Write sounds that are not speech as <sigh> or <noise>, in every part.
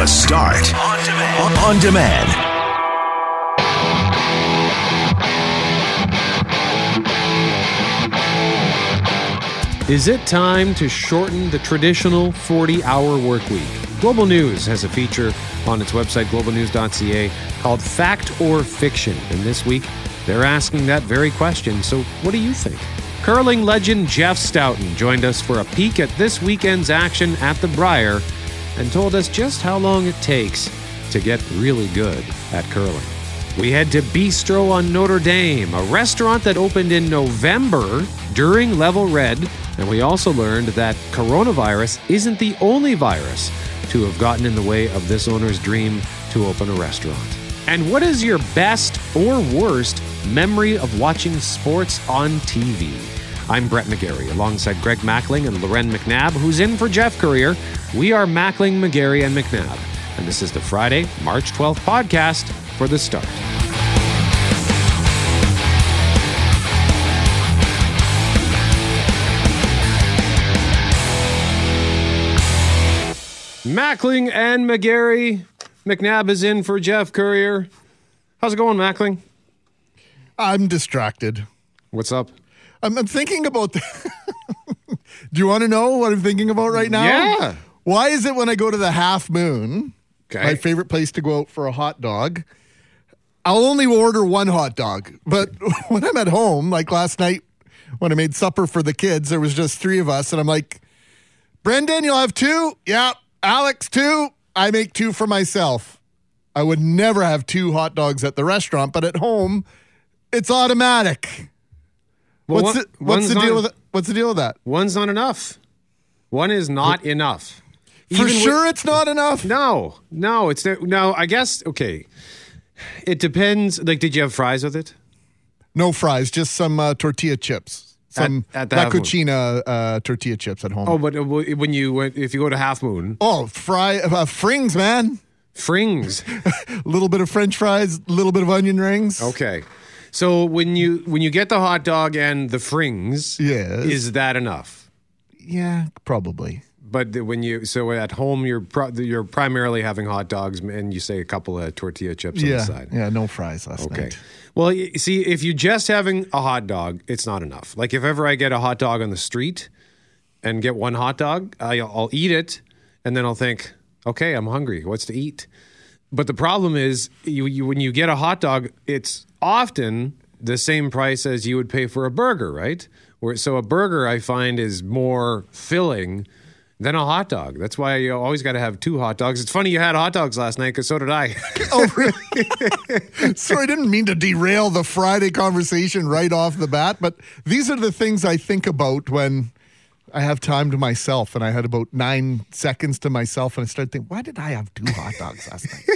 The Start on demand. On demand. Is it time to shorten the traditional 40 hour work week? Global News has a feature on its website, globalnews.ca, called Fact or Fiction. And this week, they're asking that very question. So, what do you think? Curling legend Jeff Stoughton joined us for a peek at this weekend's action at the Brier and told us just how long it takes to get really good at curling. We head to Bistro on Notre Dame, a restaurant that opened in November during Level Red and we also learned that coronavirus isn't the only virus to have gotten in the way of this owner's dream to open a restaurant. And what is your best or worst memory of watching sports on TV? I'm Brett McGarry alongside Greg Mackling and Loren McNabb, who's in for Jeff Courier. We are Mackling, McGarry, and McNabb. And this is the Friday, March 12th podcast for The Start. Mackling and McGarry. McNabb is in for Jeff Courier. How's it going, Mackling? I'm distracted. What's up? I'm, I'm thinking about. The <laughs> Do you want to know what I'm thinking about right now? Yeah. Why is it when I go to the Half Moon, Okay. my favorite place to go out for a hot dog, I'll only order one hot dog. But <laughs> when I'm at home, like last night when I made supper for the kids, there was just three of us, and I'm like, Brendan, you'll have two? Yeah. Alex, two? I make two for myself. I would never have two hot dogs at the restaurant, but at home, it's automatic. Well, what's one- the, what's the deal with it? What's the deal with that? One's not enough. One is not enough. For Even with- sure, it's not enough. no, no, it's no. I guess okay. It depends. Like, did you have fries with it? No fries, just some uh, tortilla chips. Some At- at La Cucina uh, tortilla chips at home. Oh, Oh, but uh, when you went, if you go to Half Moon, oh, fry uh, frings, man. frings. A <laughs> little bit of French fries, a little bit of onion rings. Okay. So when you when you get the hot dog and the frings, Yes. is that enough? Yeah, probably. But when you so at home you're pro, you're primarily having hot dogs and you say a couple of tortilla chips on the side. yeah, no fries last Okay. night. Well, see, if you're just having a hot dog, it's not enough. Like if ever I get a hot dog on the street and get one hot dog, I, I'll eat it and then I'll think, okay, I'm hungry. What's to eat? But the problem is, you, you when you get a hot dog, it's often the same price as you would pay for a burger, right? Where so a burger I find is more filling than a hot dog. That's why you always got to have two hot dogs. It's funny you had hot dogs last night because so did I. <laughs> Oh, really? <laughs> Sorry, I didn't mean to derail the Friday conversation right off the bat, but these are the things I think about when I have time to myself. And I had about nine seconds to myself, and I started thinking, why did I have two hot dogs last night?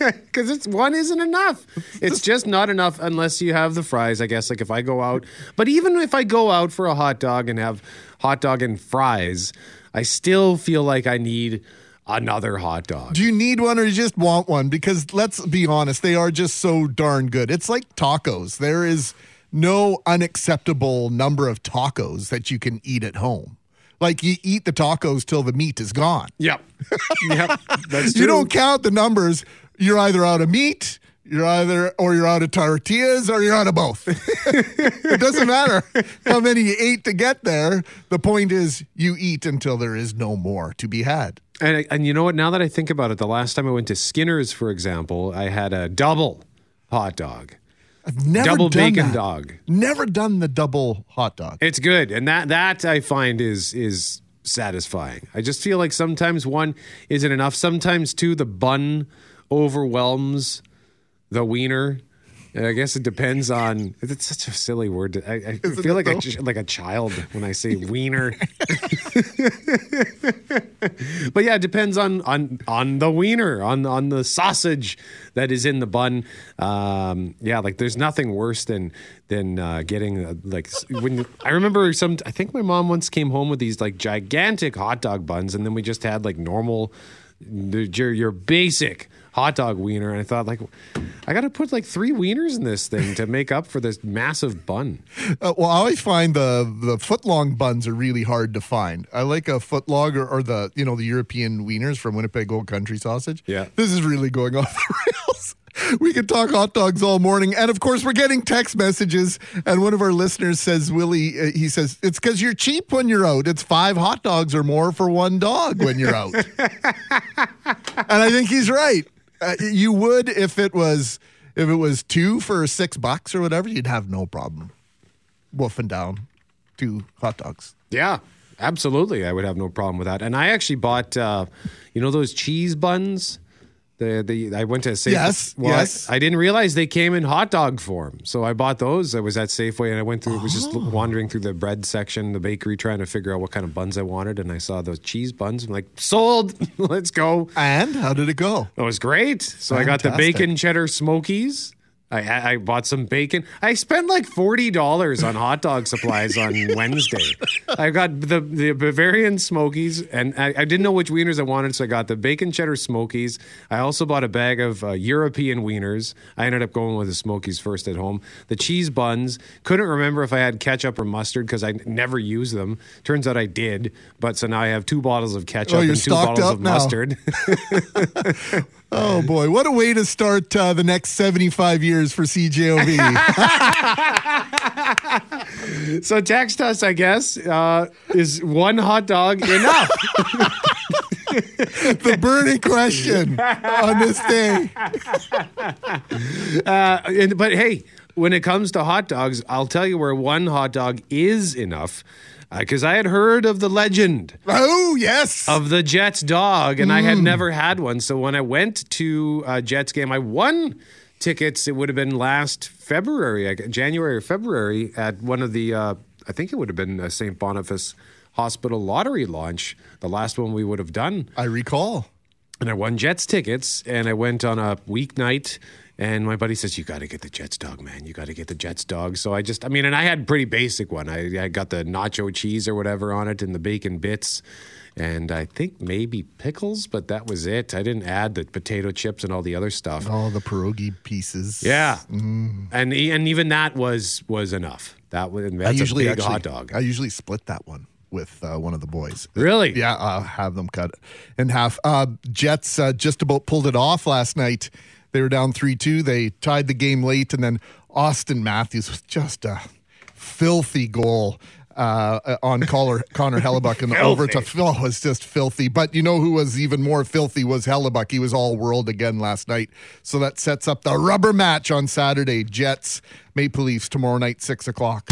<laughs> Because it's one isn't enough. It's just not enough unless you have the fries. I guess like if I go out, but even if I go out for a hot dog and have hot dog and fries, I still feel like I need another hot dog. Do you need one or you just want one? Because let's be honest, they are just so darn good. It's like tacos. There is no unacceptable number of tacos that you can eat at home. Like you eat the tacos till the meat is gone. Yep, <laughs> yep, that's true. You don't count the numbers. You're either out of meat, you're either or you're out of tortillas or you're out of both. <laughs> it doesn't matter how many you ate to get there. The point is you eat until there is no more to be had. And and you know what? Now that I think about it, the last time I went to Skinner's, for example, I had a double hot dog, I've never double done bacon that. dog. Never done the double hot dog. It's good, and that that I find is is satisfying. I just feel like sometimes one isn't enough. Sometimes two, the bun overwhelms the wiener. And I guess it depends on. It's such a silly word. to- I, I feel like a, though? like a child when I say wiener. <laughs> but yeah, it depends on on on the wiener, on on the sausage that is in the bun. Um, yeah, like there's nothing worse than than uh, getting uh, like when I remember some. I think my mom once came home with these like gigantic hot dog buns, and then we just had like normal your, your basic hot dog wiener. And I thought, like, I got to put like three wieners in this thing to make up for this massive bun. <laughs> Uh, well, I always find the the foot long buns are really hard to find. I like a foot long or, or the you know the European wieners from Winnipeg Old Country Sausage. Yeah. this is really going off the <laughs> rails. <laughs> We could talk hot dogs all morning, and of course, we're getting text messages. And one of our listeners says, "Willie, uh, he says it's because you're cheap when you're out. It's five hot dogs or more for one dog when you're out." <laughs> and I think he's right. Uh, you would if it was if it was two for six bucks or whatever. You'd have no problem wolfing down two hot dogs. Yeah, absolutely. I would have no problem with that. And I actually bought, uh, you know, those cheese buns. The, the I went to Safeway. Yes, well, yes. I, I didn't realize they came in hot dog form, so I bought those. I was at Safeway and I went through. It was just Oh. wandering through the bread section, the bakery, trying to figure out what kind of buns I wanted, and I saw those cheese buns. I'm like, sold. <laughs> Let's go. And how did it go? It was great. So I got the bacon cheddar smokies. I, I bought some bacon. I spent like forty dollars on hot dog supplies on <laughs> Wednesday. I got the the Bavarian Smokies, and I, I didn't know which wieners I wanted, so I got the bacon cheddar Smokies. I also bought a bag of uh, European wieners. I ended up going with the Smokies first at home. The cheese buns. Couldn't remember if I had ketchup or mustard because I never use them. Turns out I did, but so now I have two bottles of ketchup Oh, and two bottles of now. mustard. <laughs> <laughs> Oh boy, what a way to start uh, the next 75 years for CJOB. <laughs> So text us, I guess. Uh, is one hot dog enough? the burning question on this day. <laughs> Uh, and, but hey, when it comes to hot dogs, I'll tell you where one hot dog is enough. Because I had heard of the legend Oh, yes. of the Jets dog, and I had never had one. So when I went to a Jets game, I won tickets. It would have been last February, January or February, at one of the, uh, I think it would have been uh, St. Boniface Hospital lottery launch, the last one we would have done. I recall. and I won Jets tickets, and I went on a weeknight. And my buddy says, "You got to get the Jets dog, man. You got to get the Jets dog." So I just, I mean, and I had a pretty basic one. I, I got the nacho cheese or whatever on it, and the bacon bits, and I think maybe pickles, but that was it. I didn't add the potato chips and all the other stuff. All the pierogi pieces. Yeah, and e- and even that was was enough. That was I usually a big actually, hot dog. I usually split that one with uh, one of the boys. Really? Yeah, I'll have them cut in half. Uh, Jets uh, just about pulled it off last night. They were down 3 2. They tied the game late, and then Auston Matthews was just a filthy goal. Uh, on Connor, Connor Hellebuyck and over to Phil was just filthy. But you know who was even more filthy was Hellebuyck. He was all world again last night. So that sets up the rubber match on Saturday. Jets, Maple Leafs tomorrow night, six o'clock.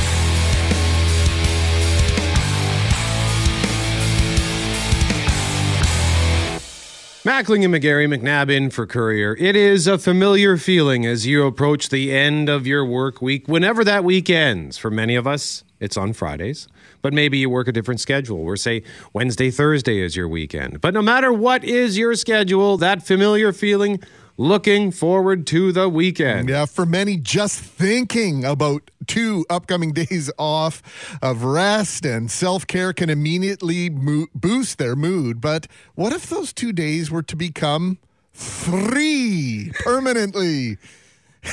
Mackling and McGarry McNabb in for Courier. It is a familiar feeling as you approach the end of your work week, whenever that week ends. For many of us, it's on Fridays, but maybe you work a different schedule where, say, Wednesday, Thursday is your weekend. But no matter what is your schedule, that familiar feeling, looking forward to the weekend. Yeah, for many, just thinking about two upcoming <laughs> days off of rest and self care can immediately mo- boost their mood. But what if those two days were to become three <laughs> permanently?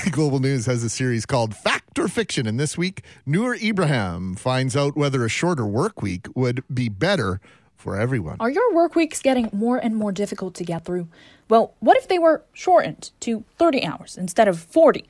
<laughs> Global News has a series called Fact or Fiction, and this week, Noor Ibrahim finds out whether a shorter work week would be better for everyone. Are your work weeks getting more and more difficult to get through? Well, what if they were shortened to 30 hours instead of 40?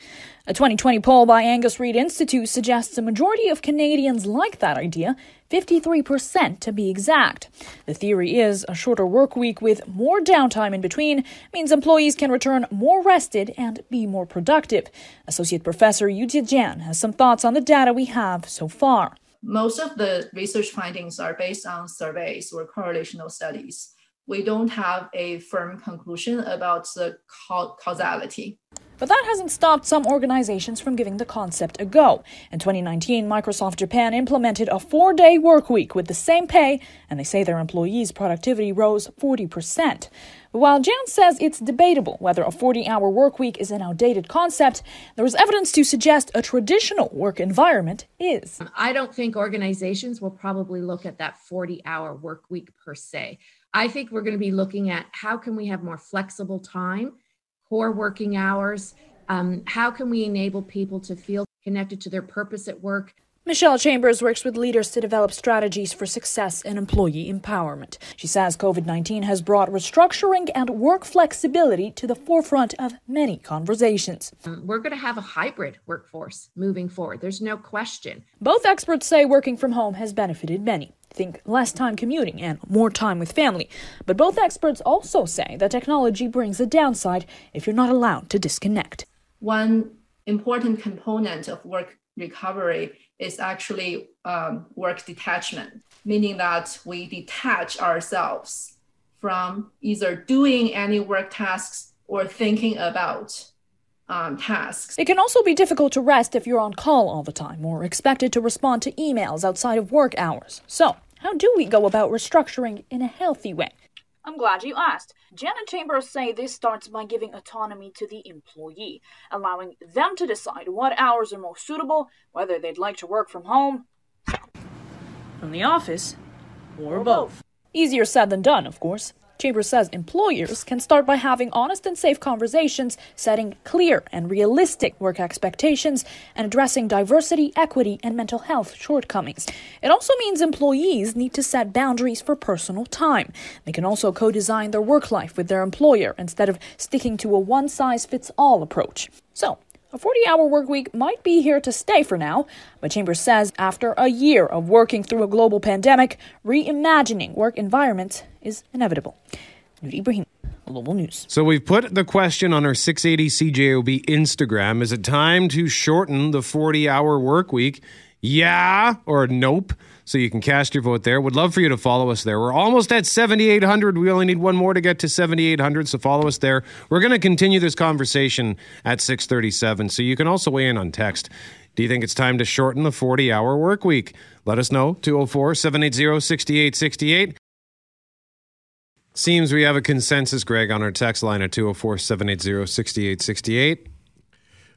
A 2020 poll by Angus Reid Institute suggests a majority of Canadians like that idea, 53% to be exact. The theory is a shorter work week with more downtime in between means employees can return more rested and be more productive. Associate Professor Yujia Jan has some thoughts on the data we have so far. Most of the research findings are based on surveys or correlational studies. We don't have a firm conclusion about the causality. But that hasn't stopped some organizations from giving the concept a go. In 2019, Microsoft Japan implemented a four day work week with the same pay, and they say their employees' productivity rose 40%. While Jan says it's debatable whether a 40 hour work week is an outdated concept, there is evidence to suggest a traditional work environment is. I don't think organizations will probably look at that 40 hour work week per se. I think we're going to be looking at how can we have more flexible time, core working hours. Um, how can we enable people to feel connected to their purpose at work Michelle Chambers works with leaders to develop strategies for success and employee empowerment. She says COVID 19 has brought restructuring and work flexibility to the forefront of many conversations. Um, we're going to have a hybrid workforce moving forward. There's no question. Both experts say working from home has benefited many. Think less time commuting and more time with family. But both experts also say that technology brings a downside if you're not allowed to disconnect. One important component of work recovery is actually um, work detachment, meaning that we detach ourselves from either doing any work tasks or thinking about um, tasks. It can also be difficult to rest if you're on call all the time or expected to respond to emails outside of work hours. So, how do we go about restructuring in a healthy way? I'm glad you asked. Janet Chambers say this starts by giving autonomy to the employee, allowing them to decide what hours are most suitable, whether they'd like to work from home, from the office, or both. Easier said than done, of course. Chambers says employers can start by having honest and safe conversations, setting clear and realistic work expectations, and addressing diversity, equity, and mental health shortcomings. It also means employees need to set boundaries for personal time. They can also co design their work life with their employer instead of sticking to a one size fits all approach. So, a 40 hour work week might be here to stay for now, but Chambers says after a year of working through a global pandemic, reimagining work environments is inevitable. Noor Ibrahim, Global News. So we've put the question on our 680 CJOB Instagram Is it time to shorten the 40 hour work week? Yeah or nope? So you can cast your vote there. Would love for you to follow us there. We're almost at 7,800. We only need one more to get to 7,800. So follow us there. We're going to continue this conversation at 637. So you can also weigh in on text. Do you think it's time to shorten the 40 hour work week? Let us know. 204 780 6868. Seems we have a consensus, Greg, on our text line at 204 780 6868.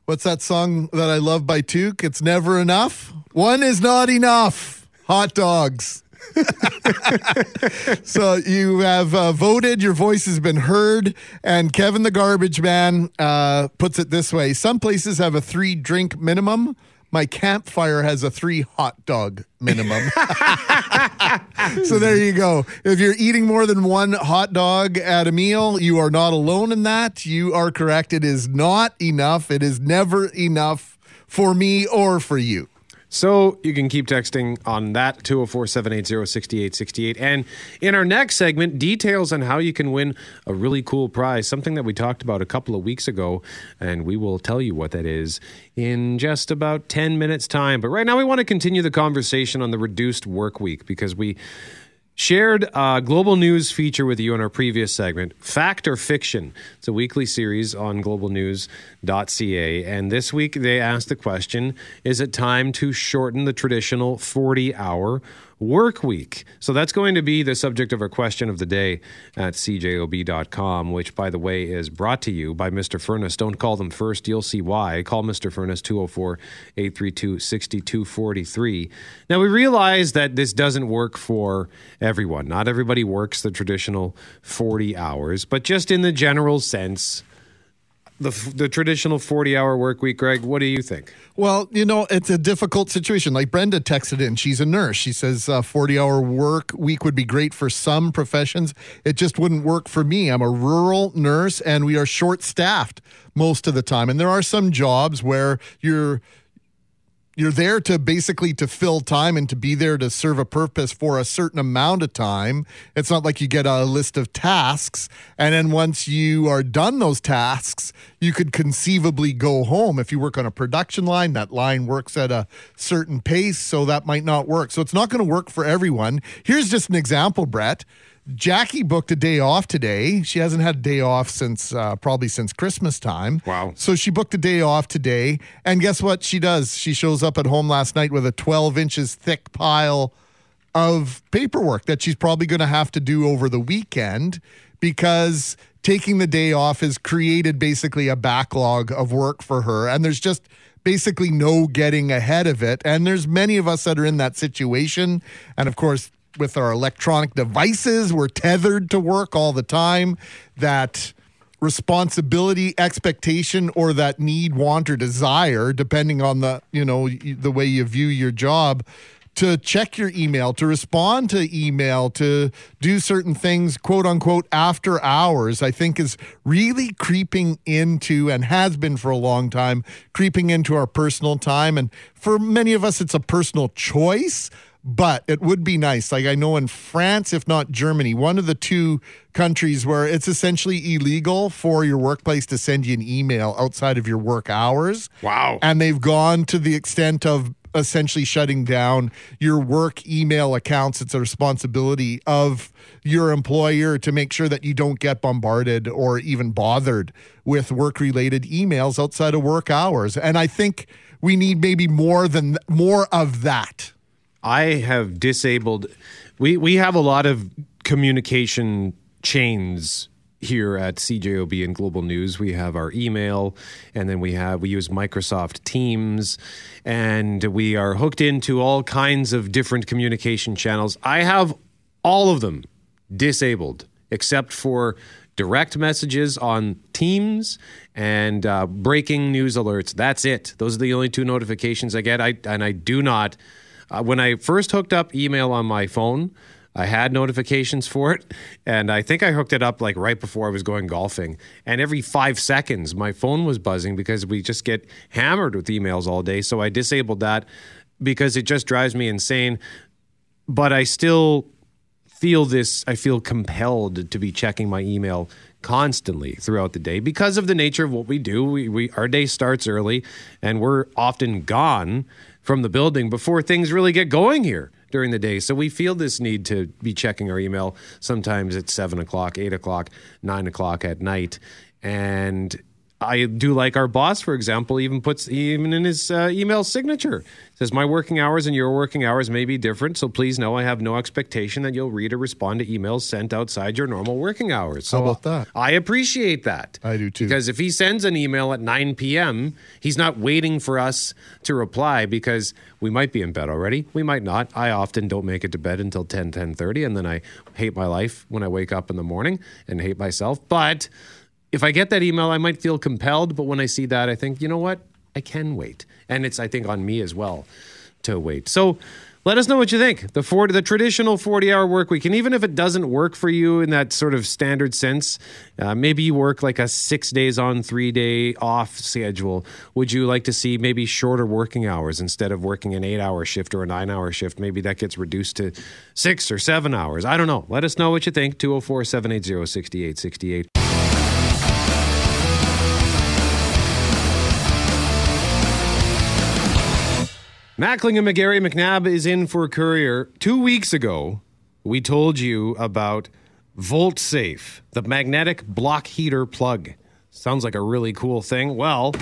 What's that song that I love by Took? It's never enough. One is not enough hot dogs. <laughs> so you have uh, voted, your voice has been heard, and Kevin the Garbage Man uh, puts it this way Some places have a three drink minimum. My campfire has a three hot dog minimum. <laughs> so there you go. If you're eating more than one hot dog at a meal, you are not alone in that. You are correct. It is not enough. It is never enough for me or for you. So you can keep texting on that 204 780 6868. And in our next segment, details on how you can win a really cool prize, something that we talked about a couple of weeks ago. And we will tell you what that is in just about 10 minutes' time. But right now, we want to continue the conversation on the reduced work week because we shared global news feature with you in our previous segment fact or fiction. It's a weekly series on globalnews.ca and this week they asked the question is it time to shorten the traditional 40 hour work week. So that's going to be the subject of our question of the day at cjob.com, which, by the way, is brought to you by Mr. Furnace. Don't call them first, you'll see why. Call Mr. Furnace 204 832 6243. Now, we realize that this doesn't work for everyone. Not everybody works the traditional 40 hours, but just in the general sense, the, the traditional 40 hour work week, Greg, what do you think? Well, you know, it's a difficult situation. Like Brenda texted in, she's a nurse. She says uh, 40 hour work week would be great for some professions. It just wouldn't work for me. I'm a rural nurse and we are short staffed most of the time. And there are some jobs where you're you're there to basically to fill time and to be there to serve a purpose for a certain amount of time. It's not like you get a list of tasks and then once you are done those tasks you could conceivably go home. If you work on a production line that line works at a certain pace so that might not work. So it's not going to work for everyone. Here's just an example brett Jackie booked a day off today. She hasn't had a day off since uh, probably since Christmas time. Wow. So she booked a day off today. And guess what she does? She shows up at home last night with a 12 inches thick pile of paperwork that she's probably going to have to do over the weekend because taking the day off has created basically a backlog of work for her. And there's just basically no getting ahead of it. And there's many of us that are in that situation. And of course, with our electronic devices, we're tethered to work all the time. That responsibility, expectation, or that need, want, or desire, depending on the you know the way you view your job, to check your email, to respond to email, to do certain things, quote unquote, after hours, I think is really creeping into and has been for a long time, creeping into our personal time. And for many of us, it's a personal choice. But it would be nice. Like I know in France, if not Germany, one of the two countries where it's essentially illegal for your workplace to send you an email outside of your work hours. Wow. And they've gone to the extent of essentially shutting down your work email accounts. It's a responsibility of your employer to make sure that you don't get bombarded or even bothered with work related emails outside of work hours. And I think we need maybe more than more of that. I have disabled. We we have a lot of communication chains here at CJOB and Global News. We have our email, and then we have we use Microsoft Teams, and we are hooked into all kinds of different communication channels. I have all of them disabled except for direct messages on Teams and uh, breaking news alerts. That's it. Those are the only two notifications I get. I and I do not. Uh, when I first hooked up email on my phone, I had notifications for it, and I think I hooked it up like right before I was going golfing. And every five seconds, my phone was buzzing because we just get hammered with emails all day. So I disabled that because it just drives me insane. But I still feel this, I feel compelled to be checking my email constantly throughout the day because of the nature of what we do. We, we our day starts early, and we're often gone from the building before things really get going here during the day. So we feel this need to be checking our email sometimes at seven o'clock, eight o'clock, nine o'clock at night. And I do like our boss, for example, even puts even in his uh, email signature says my working hours and your working hours may be different. So please know I have no expectation that you'll read or respond to emails sent outside your normal working hours. So How about that? I appreciate that. I do too. Because if he sends an email at 9 p.m., he's not waiting for us to reply because we might be in bed already. We might not. I often don't make it to bed until 10, 10.30, and then I hate my life when I wake up in the morning and hate myself. But if I get that email, I might feel compelled. But when I see that, I think, you know what? I can wait. And it's, I think, on me as well to wait. So let us know what you think. The 40, the traditional 40 hour work week. And even if it doesn't work for you in that sort of standard sense, uh, maybe you work like a six days on, three day off schedule. Would you like to see maybe shorter working hours instead of working an eight hour shift or a nine hour shift? Maybe that gets reduced to six or seven hours. I don't know. Let us know what you think. 204 780 6868. Mackling and McGarry McNabb is in for a Courier. Two weeks ago, we told you about Volt Safe, the magnetic block heater plug. Sounds like a really cool thing. Well,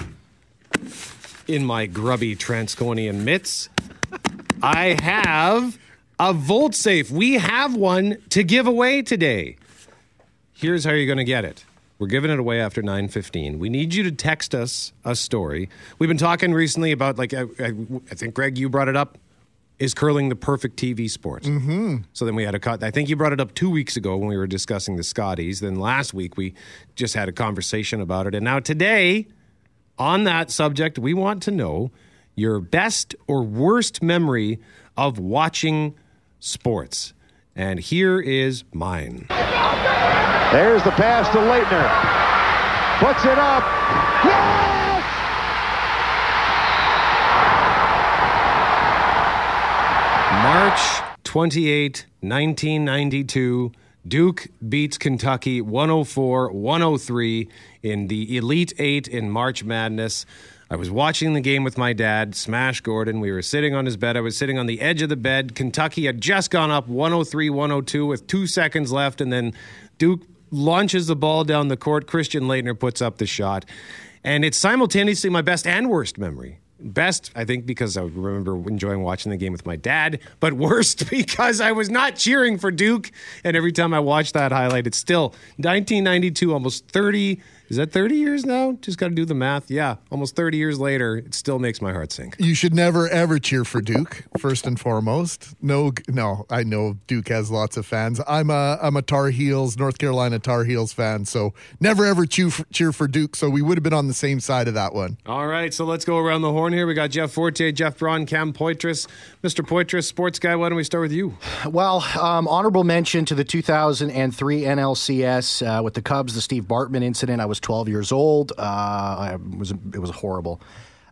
in my grubby Transconian mitts, I have a Volt Safe. We have one to give away today. Here's how you're going to get it. We're giving it away after 9:15. We need you to text us a story. We've been talking recently about like I, I, I think Greg you brought it up. Is curling the perfect TV sport? Mm-hmm. So then we had a cut. I think you brought it up two weeks ago when we were discussing the Scotties. Then last week we just had a conversation about it, and now today, on that subject, we want to know your best or worst memory of watching sports. And here is mine. There's the pass to Laettner. Puts it up. Yes! March 28, 1992. Duke beats Kentucky 104 103 in the Elite Eight in March Madness. I was watching the game with my dad, Smash Gordon. We were sitting on his bed. I was sitting on the edge of the bed. Kentucky had just gone up 103 102 with two seconds left, and then Duke launches the ball down the court. Christian Laettner puts up the shot. And it's simultaneously my best and worst memory. Best, I think, because I remember enjoying watching the game with my dad, but <laughs> worst because I was not cheering for Duke. And every time I watch that highlight, it's still 1992, almost 30 Is that 30 years now? Just got to do the math. Yeah, almost 30 years later, it still makes my heart sink. You should never ever cheer for Duke. First and foremost, no, no. I know Duke has lots of fans. I'm a I'm a Tar Heels, North Carolina Tar Heels fan. So never ever cheer for, cheer for Duke. So we would have been on the same side of that one. All right, so let's go around the horn here. We got Jeff Forte, Jeff Braun, Cam Poitras. Mr. Poitras, sports guy, why don't we start with you? Well, um, honorable mention to the 2003 NLCS uh, with the Cubs, the Steve Bartman incident. I was 12 years old. Uh, was it was horrible.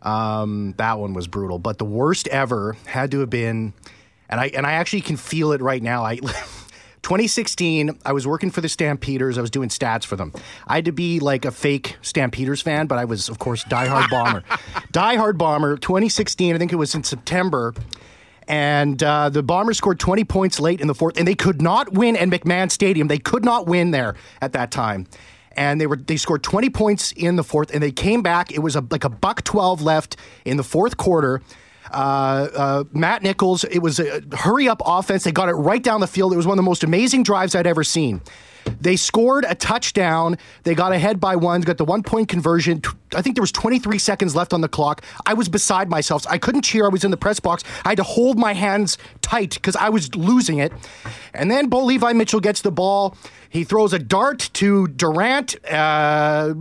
Um, that one was brutal. But the worst ever had to have been, and I and I actually can feel it right now. I. <laughs> 2016, I was working for the Stampeders. I was doing stats for them. I had to be like a fake Stampeders fan, but I was, of course, diehard bomber. <laughs> diehard bomber. 2016, I think it was in September. And uh, the Bombers scored 20 points late in the fourth, and they could not win at McMahon Stadium. They could not win there at that time. And they were they scored 20 points in the fourth, and they came back. It was a, like a buck 12 left in the fourth quarter. Uh, uh, Matt Nichols, it was a hurry up offense. They got it right down the field. It was one of the most amazing drives I'd ever seen. They scored a touchdown. They got ahead by one, got the one point conversion. I think there was 23 seconds left on the clock. I was beside myself. I couldn't cheer. I was in the press box. I had to hold my hands tight because I was losing it. And then Bo Levi Mitchell gets the ball. He throws a dart to Durant. Uh,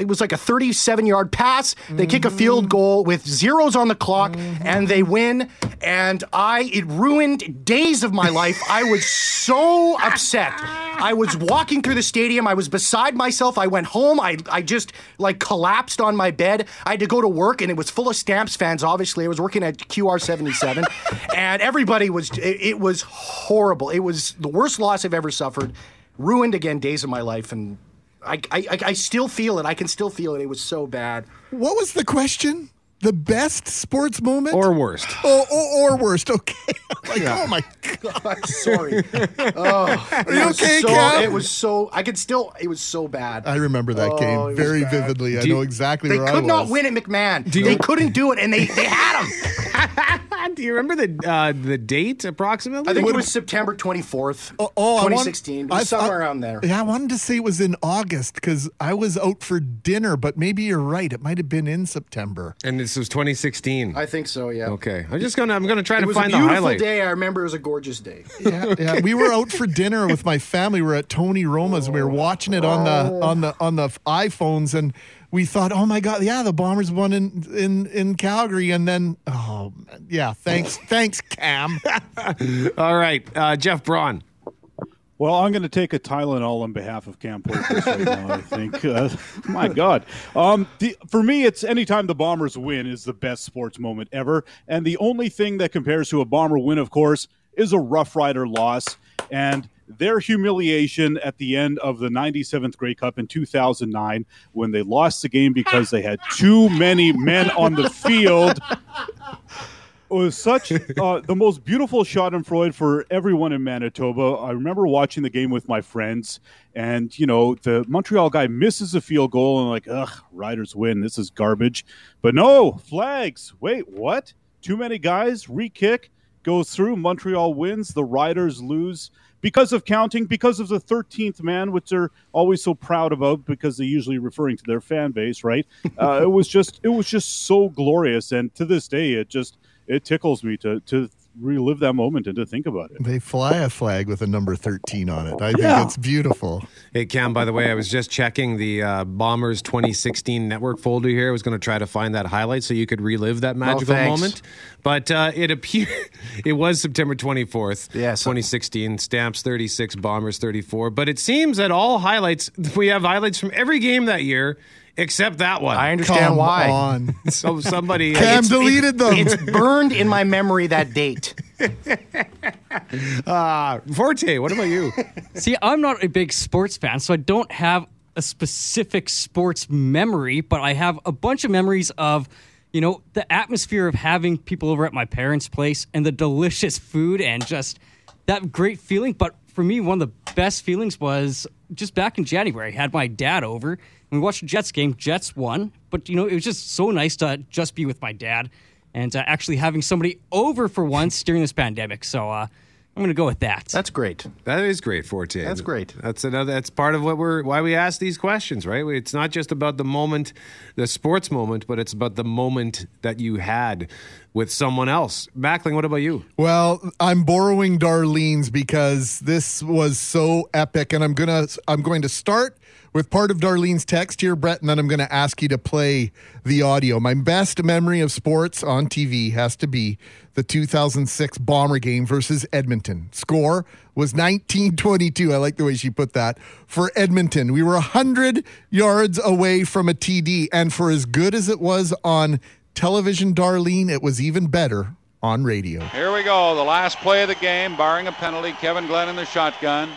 it was like a 37 yard pass. They kick a field goal with zeros on the clock and they win. And I, it ruined days of my life. I was so upset. I was walking through the stadium. I was beside myself. I went home. I, I just like collapsed on my bed. I had to go to work and it was full of Stamps fans, obviously. I was working at QR77 <laughs> and everybody was, it, it was horrible. It was the worst loss I've ever suffered. Ruined again days of my life. And I, I, I- I still feel it. I can still feel it. It was so bad. What was the question? The best sports moment Or worst? oh, or, or worst? Okay. <laughs> like, oh my god. I'm <laughs> sorry. Oh, Are you it was okay, so, Cam? It was so. I could still. It was so bad. I remember that Oh, game very bad. vividly. I Do you- know exactly They where I could was. not win at McMahon. you- they couldn't do it, and they they had him. <laughs> Do you remember the uh, the date approximately? I think it was September 24th, Oh, oh, I want- 2016. It somewhere I- around there. Yeah, I wanted to say it was in August because I was out for dinner, but maybe you're right. It might have been in September. and this was 2016. I think so. Yeah. okay, I'm just gonna I'm gonna try It to was a find the beautiful highlight. day. I remember it was a gorgeous day. <laughs> Yeah, yeah. We were out for dinner with my family. We were at Tony Roma's and we were watching it on the on the on the iPhones and we thought, oh my god, yeah, the Bombers won in in in Calgary, and then oh man, yeah, thanks <laughs> thanks Cam. <laughs> All right, uh, Jeff Braun. Well, I'm going to take a Tylenol on behalf of Cam Portis right now. I think. <laughs> Uh, my God, um, the, for me, it's anytime the Bombers win is the best sports moment ever, and the only thing that compares to a Bomber win, of course, is a Rough Rider loss and their humiliation at the end of the 97th Grey Cup in 2009 when they lost the game because they had too many men on the field it was such uh, the most beautiful schadenfreude for everyone in Manitoba. I remember watching the game with my friends, and you know the Montreal guy misses a field goal, and like, ugh, Riders win. This is garbage. But no flags. Wait, what? Too many guys. Re-kick goes through. Montreal wins. The Riders lose because of counting, because of the 13th man, which they're always so proud about because they're usually referring to their fan base, right? <laughs> Uh, it was just, it was just so glorious, and to this day, it just it tickles me to to relive that moment and to think about it. They fly a flag with a number thirteen on it. I think Yeah. it's beautiful. Hey Cam, by the way, I was just checking the uh, Bombers 2016 network folder here. I was going to try to find that highlight so you could relive that magical thanks. moment. But uh, it appeared <laughs> it was September 24th, Yes. 2016. Stamps 36, Bombers 34. But it seems that all highlights we have highlights from every game that year except that one. I understand Come why. on. <laughs> so somebody Cam it's- deleted them. It's burned in my memory that date. <laughs> uh, Forte, what about you? See, I'm not a big sports fan, so I don't have a specific sports memory, but I have a bunch of memories of, you know, the atmosphere of having people over at my parents' place and the delicious food and just that great feeling. But for me, one of the best feelings was just back in January. I had my dad over and we watched the Jets game. Jets won, but, you know, it was just so nice to just be with my dad and uh, actually having somebody over for once during this pandemic. So, uh, I'm going to go with that. That's great. That is great, Forte. That's great. That's another. That's part of what we're why we ask these questions, right? It's not just about the moment, the sports moment, but it's about the moment that you had with someone else. Mackling, what about you? Well, I'm borrowing Darlene's because this was so epic, and I'm gonna I'm going to start with part of Darlene's text here, Brett, and then I'm going to ask you to play the audio. My best memory of sports on TV has to be the 2006 Bomber game versus Edmonton. Score was 1922. I like the way she put that. For Edmonton, we were 100 yards away from a TD, and for as good as it was on television, Darlene, it was even better on radio. Here we go. The last play of the game, barring a penalty. Kevin Glenn in the shotgun.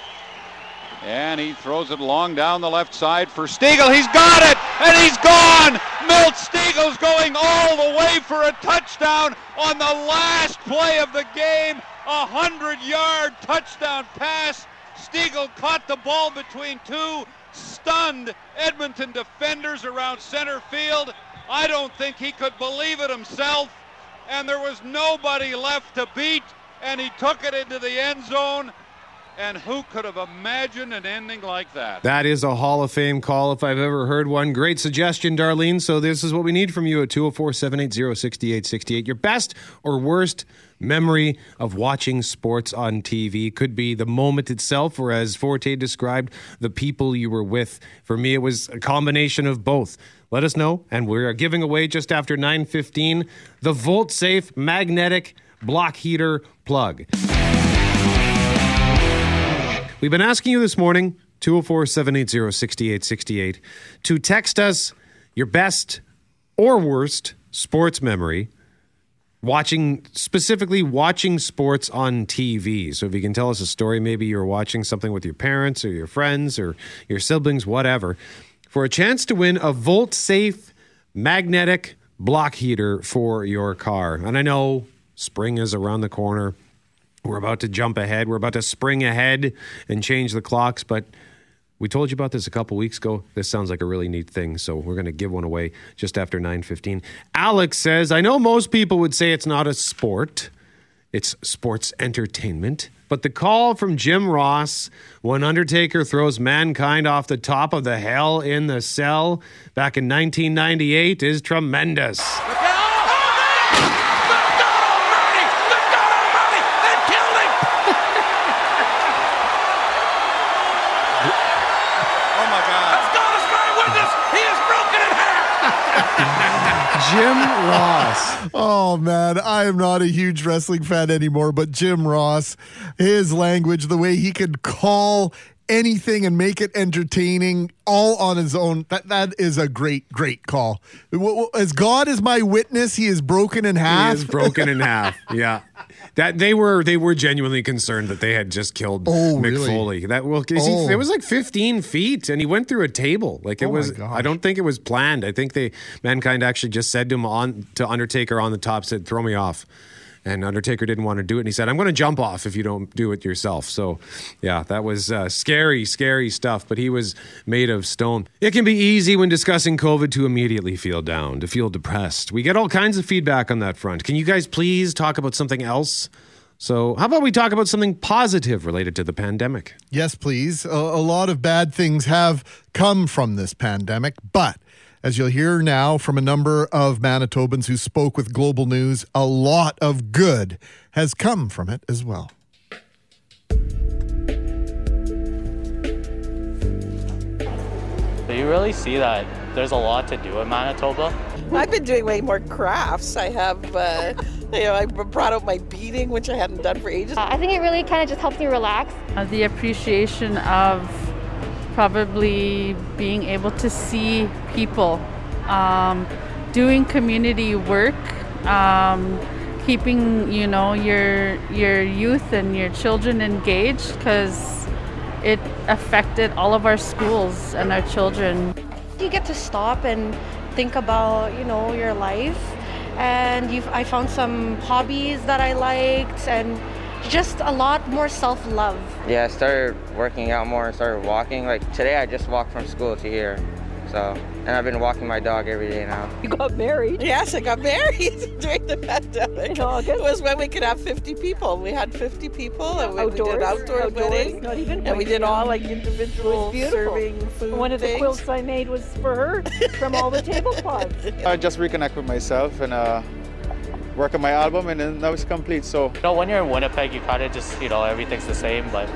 And he throws it long down the left side for Stegall. He's got it, and he's gone. Milt Stegall's going all the way for a touchdown on the last play of the game. A hundred yard touchdown pass. Stegall caught the ball between two stunned Edmonton defenders around center field. I don't think he could believe it himself. And there was nobody left to beat. And he took it into the end zone. And who could have imagined an ending like that? That is a Hall of Fame call if I've ever heard one. Great suggestion, Darlene. So, this is what we need from you at 204 780 6868. Your best or worst memory of watching sports on TV could be the moment itself, or as Forte described, the people you were with. For me, it was a combination of both. Let us know, and we're giving away just after 9:15 the Volt Safe magnetic block heater plug. We've been asking you this morning, 204 780 6868, to text us your best or worst sports memory watching, specifically watching sports on TV. So if you can tell us a story, maybe you're watching something with your parents or your friends or your siblings, whatever, for a chance to win a Volt Safe magnetic block heater for your car. And I know spring is around the corner. We're about to jump ahead. We're about to spring ahead and change the clocks, but we told you about this a couple weeks ago. This sounds like a really neat thing, so we're going to give one away just after 9:15. Alex says, "I know most people would say it's not a sport. It's sports entertainment." But the call from Jim Ross when Undertaker throws mankind off the top of the hell in the cell back in 1998 is tremendous. Ross. Oh man, I am not a huge wrestling fan anymore, but Jim Ross, his language, the way he could call anything and make it entertaining all on his own, that that is a great, great call. As God is my witness, he is broken in half. He is broken in <laughs> half. Yeah, that they were they were genuinely concerned that they had just killed Oh, Mick really? Foley. That well, 'cause he- Oh. it was like 15 feet, and he went through a table. Like it Oh, was. I don't think it was planned. I think they mankind actually just said to him on to Undertaker on the top, said, "Throw me off." And Undertaker didn't want to do it, and he said, "I'm going to jump off if you don't do it yourself." So, yeah, that was uh, scary, scary stuff. But he was made of stone. It can be easy when discussing COVID to immediately feel down, to feel depressed. We get all kinds of feedback on that front. Can you guys please talk about something else? So, how about we talk about something positive related to the pandemic? Yes, please. A, a lot of bad things have come from this pandemic, but as you'll hear now from a number of Manitobans who spoke with Global News, a lot of good has come from it as well. So you really see that there's a lot to do in Manitoba. I've been doing way more crafts. I have, uh, <laughs> you know, I brought out my beading, which I hadn't done for ages. I think it really kind of just helps me relax. Uh, the appreciation of probably being able to see people, um, doing community work, um, keeping you know your your youth and your children engaged because it affected all of our schools and our children. You get to stop and think about, you know, your life. And I found some hobbies that I liked and just a lot more self-love. Yeah, I started working out more and started walking. Like today, I just walked from school to here. So, and I've been walking my dog every day now. You got married? Yes, I got married <laughs> during the pandemic. In August? It was when we could have 50 people. We had 50 people and we, we did Outdoors? outdoor Outdoors, wedding. not even and we did all like individual serving food One of the things. quilts I made was for her from all the tablecloths. <laughs> I just reconnect with myself and uh, work on my album, and then that was complete. So You know, when you're in Winnipeg, you kind of just, you know, everything's the same. But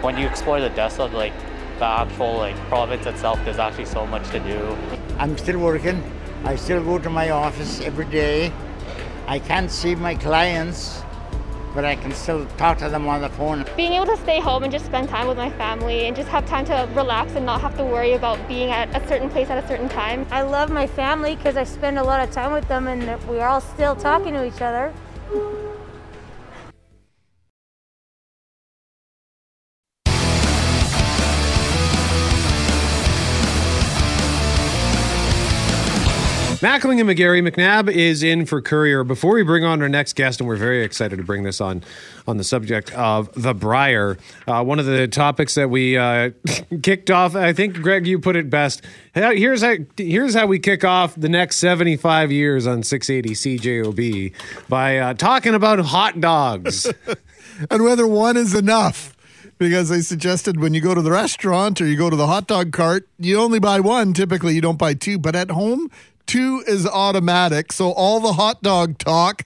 when you explore the depths of like the actual like province itself, there's actually so much to do. I'm still working. I still go to my office every day. I can't see my clients, but I can still talk to them on the phone. Being able to stay home and just spend time with my family and just have time to relax and not have to worry about being at a certain place at a certain time. I love my family because I spend a lot of time with them and we're all still talking to each other. Mackling and McGarry McNabb is in for Courier. Before we bring on our next guest, and we're very excited to bring this on on the subject of the Brier. Uh, one of the topics that we uh, <laughs> kicked off, I think, Greg, you put it best. Here's how here's how we kick off the next 75 years on 680 CJOB by uh, talking about hot dogs. <laughs> and whether one is enough. Because I suggested when you go to the restaurant or you go to the hot dog cart, you only buy one. Typically, you don't buy two. But at home, two is automatic. So all the hot dog talk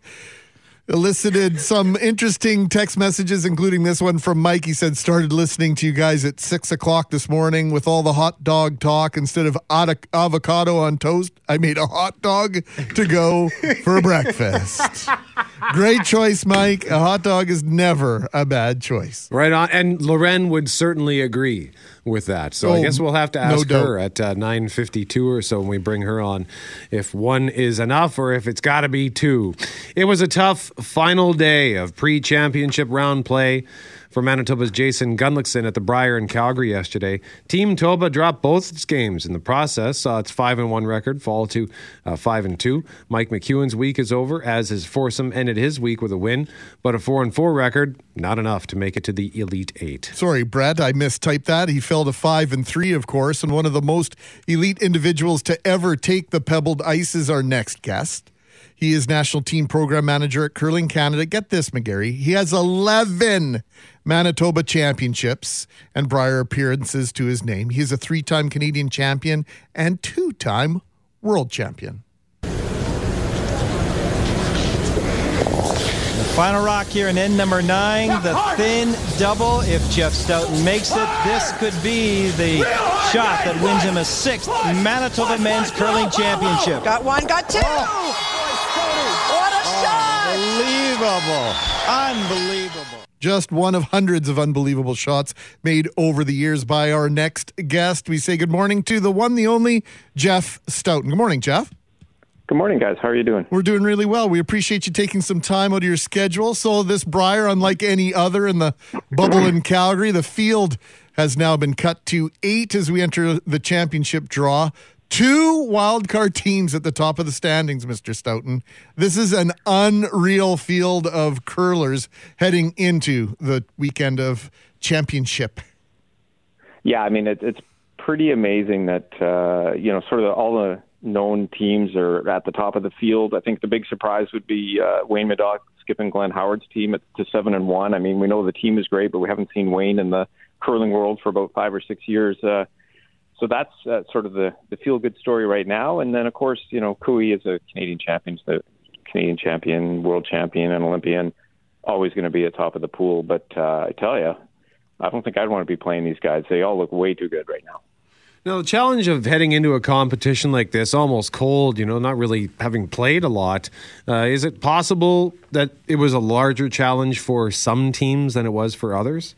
elicited some interesting text messages, including this one from Mike. He said, started listening to you guys at six o'clock this morning with all the hot dog talk. Instead of avocado on toast, I made a hot dog to go for breakfast. <laughs> Great choice, Mike. A hot dog is never a bad choice. Right on. And Loren would certainly agree with that. So I Oh, guess we'll have to no ask doubt. her at uh, 9.52 or so when we bring her on if one is enough or if it's got to be two. It was a tough final day of pre-championship round play for Manitoba's Jason Gunnlaugson at the Brier in Calgary yesterday. Team Toba dropped both its games in the process, saw its 5 and 1 record fall to uh, 5 and 2. Mike McEwen's week is over as his foursome ended his week with a win, but a 4 and 4 record, not enough to make it to the Elite 8. Sorry, Brett, I mistyped that. He fell to five and three, of course, and one of the most elite individuals to ever take the pebbled ice is our next guest. He is national team program manager at Curling Canada. Get this, McGarry. He has 11 Manitoba championships and Brier appearances to his name. He is a three time Canadian champion and two time world champion. Final rock here in end number nine, the thin double. If Jeff Stoughton makes it, this could be the shot that wins him a sixth Manitoba Men's Curling Championship. Got one, got two. What a shot! Unbelievable. Unbelievable. Just one of hundreds of unbelievable shots made over the years by our next guest. We say good morning to the one, the only Jeff Stoughton. Good morning, Jeff. Good morning, guys. How are you doing? We're doing really well. We appreciate you taking some time out of your schedule. So, this Brier, unlike any other in the bubble in Calgary, the field has now been cut to eight as we enter the championship draw. Two wildcard teams at the top of the standings, Mr. Stoughton. This is an unreal field of curlers heading into the weekend of championship. Yeah, I mean, it, it's pretty amazing that, uh, you know, sort of all the known teams are at the top of the field. I think the big surprise would be uh, Wayne Middaugh skipping Glenn Howard's team at, to seven and one. I mean, we know the team is great, but we haven't seen Wayne in the curling world for about five or six years. Uh, so that's uh, sort of the, the feel good story right now. And then, of course, you know, Koe is a Canadian champion, the Canadian champion, world champion, and Olympian, always going to be at top of the pool. But uh, I tell you, I don't think I'd want to be playing these guys. They all look way too good right now. Now, the challenge of heading into a competition like this, almost cold, you know, not really having played a lot, uh, is it possible that it was a larger challenge for some teams than it was for others?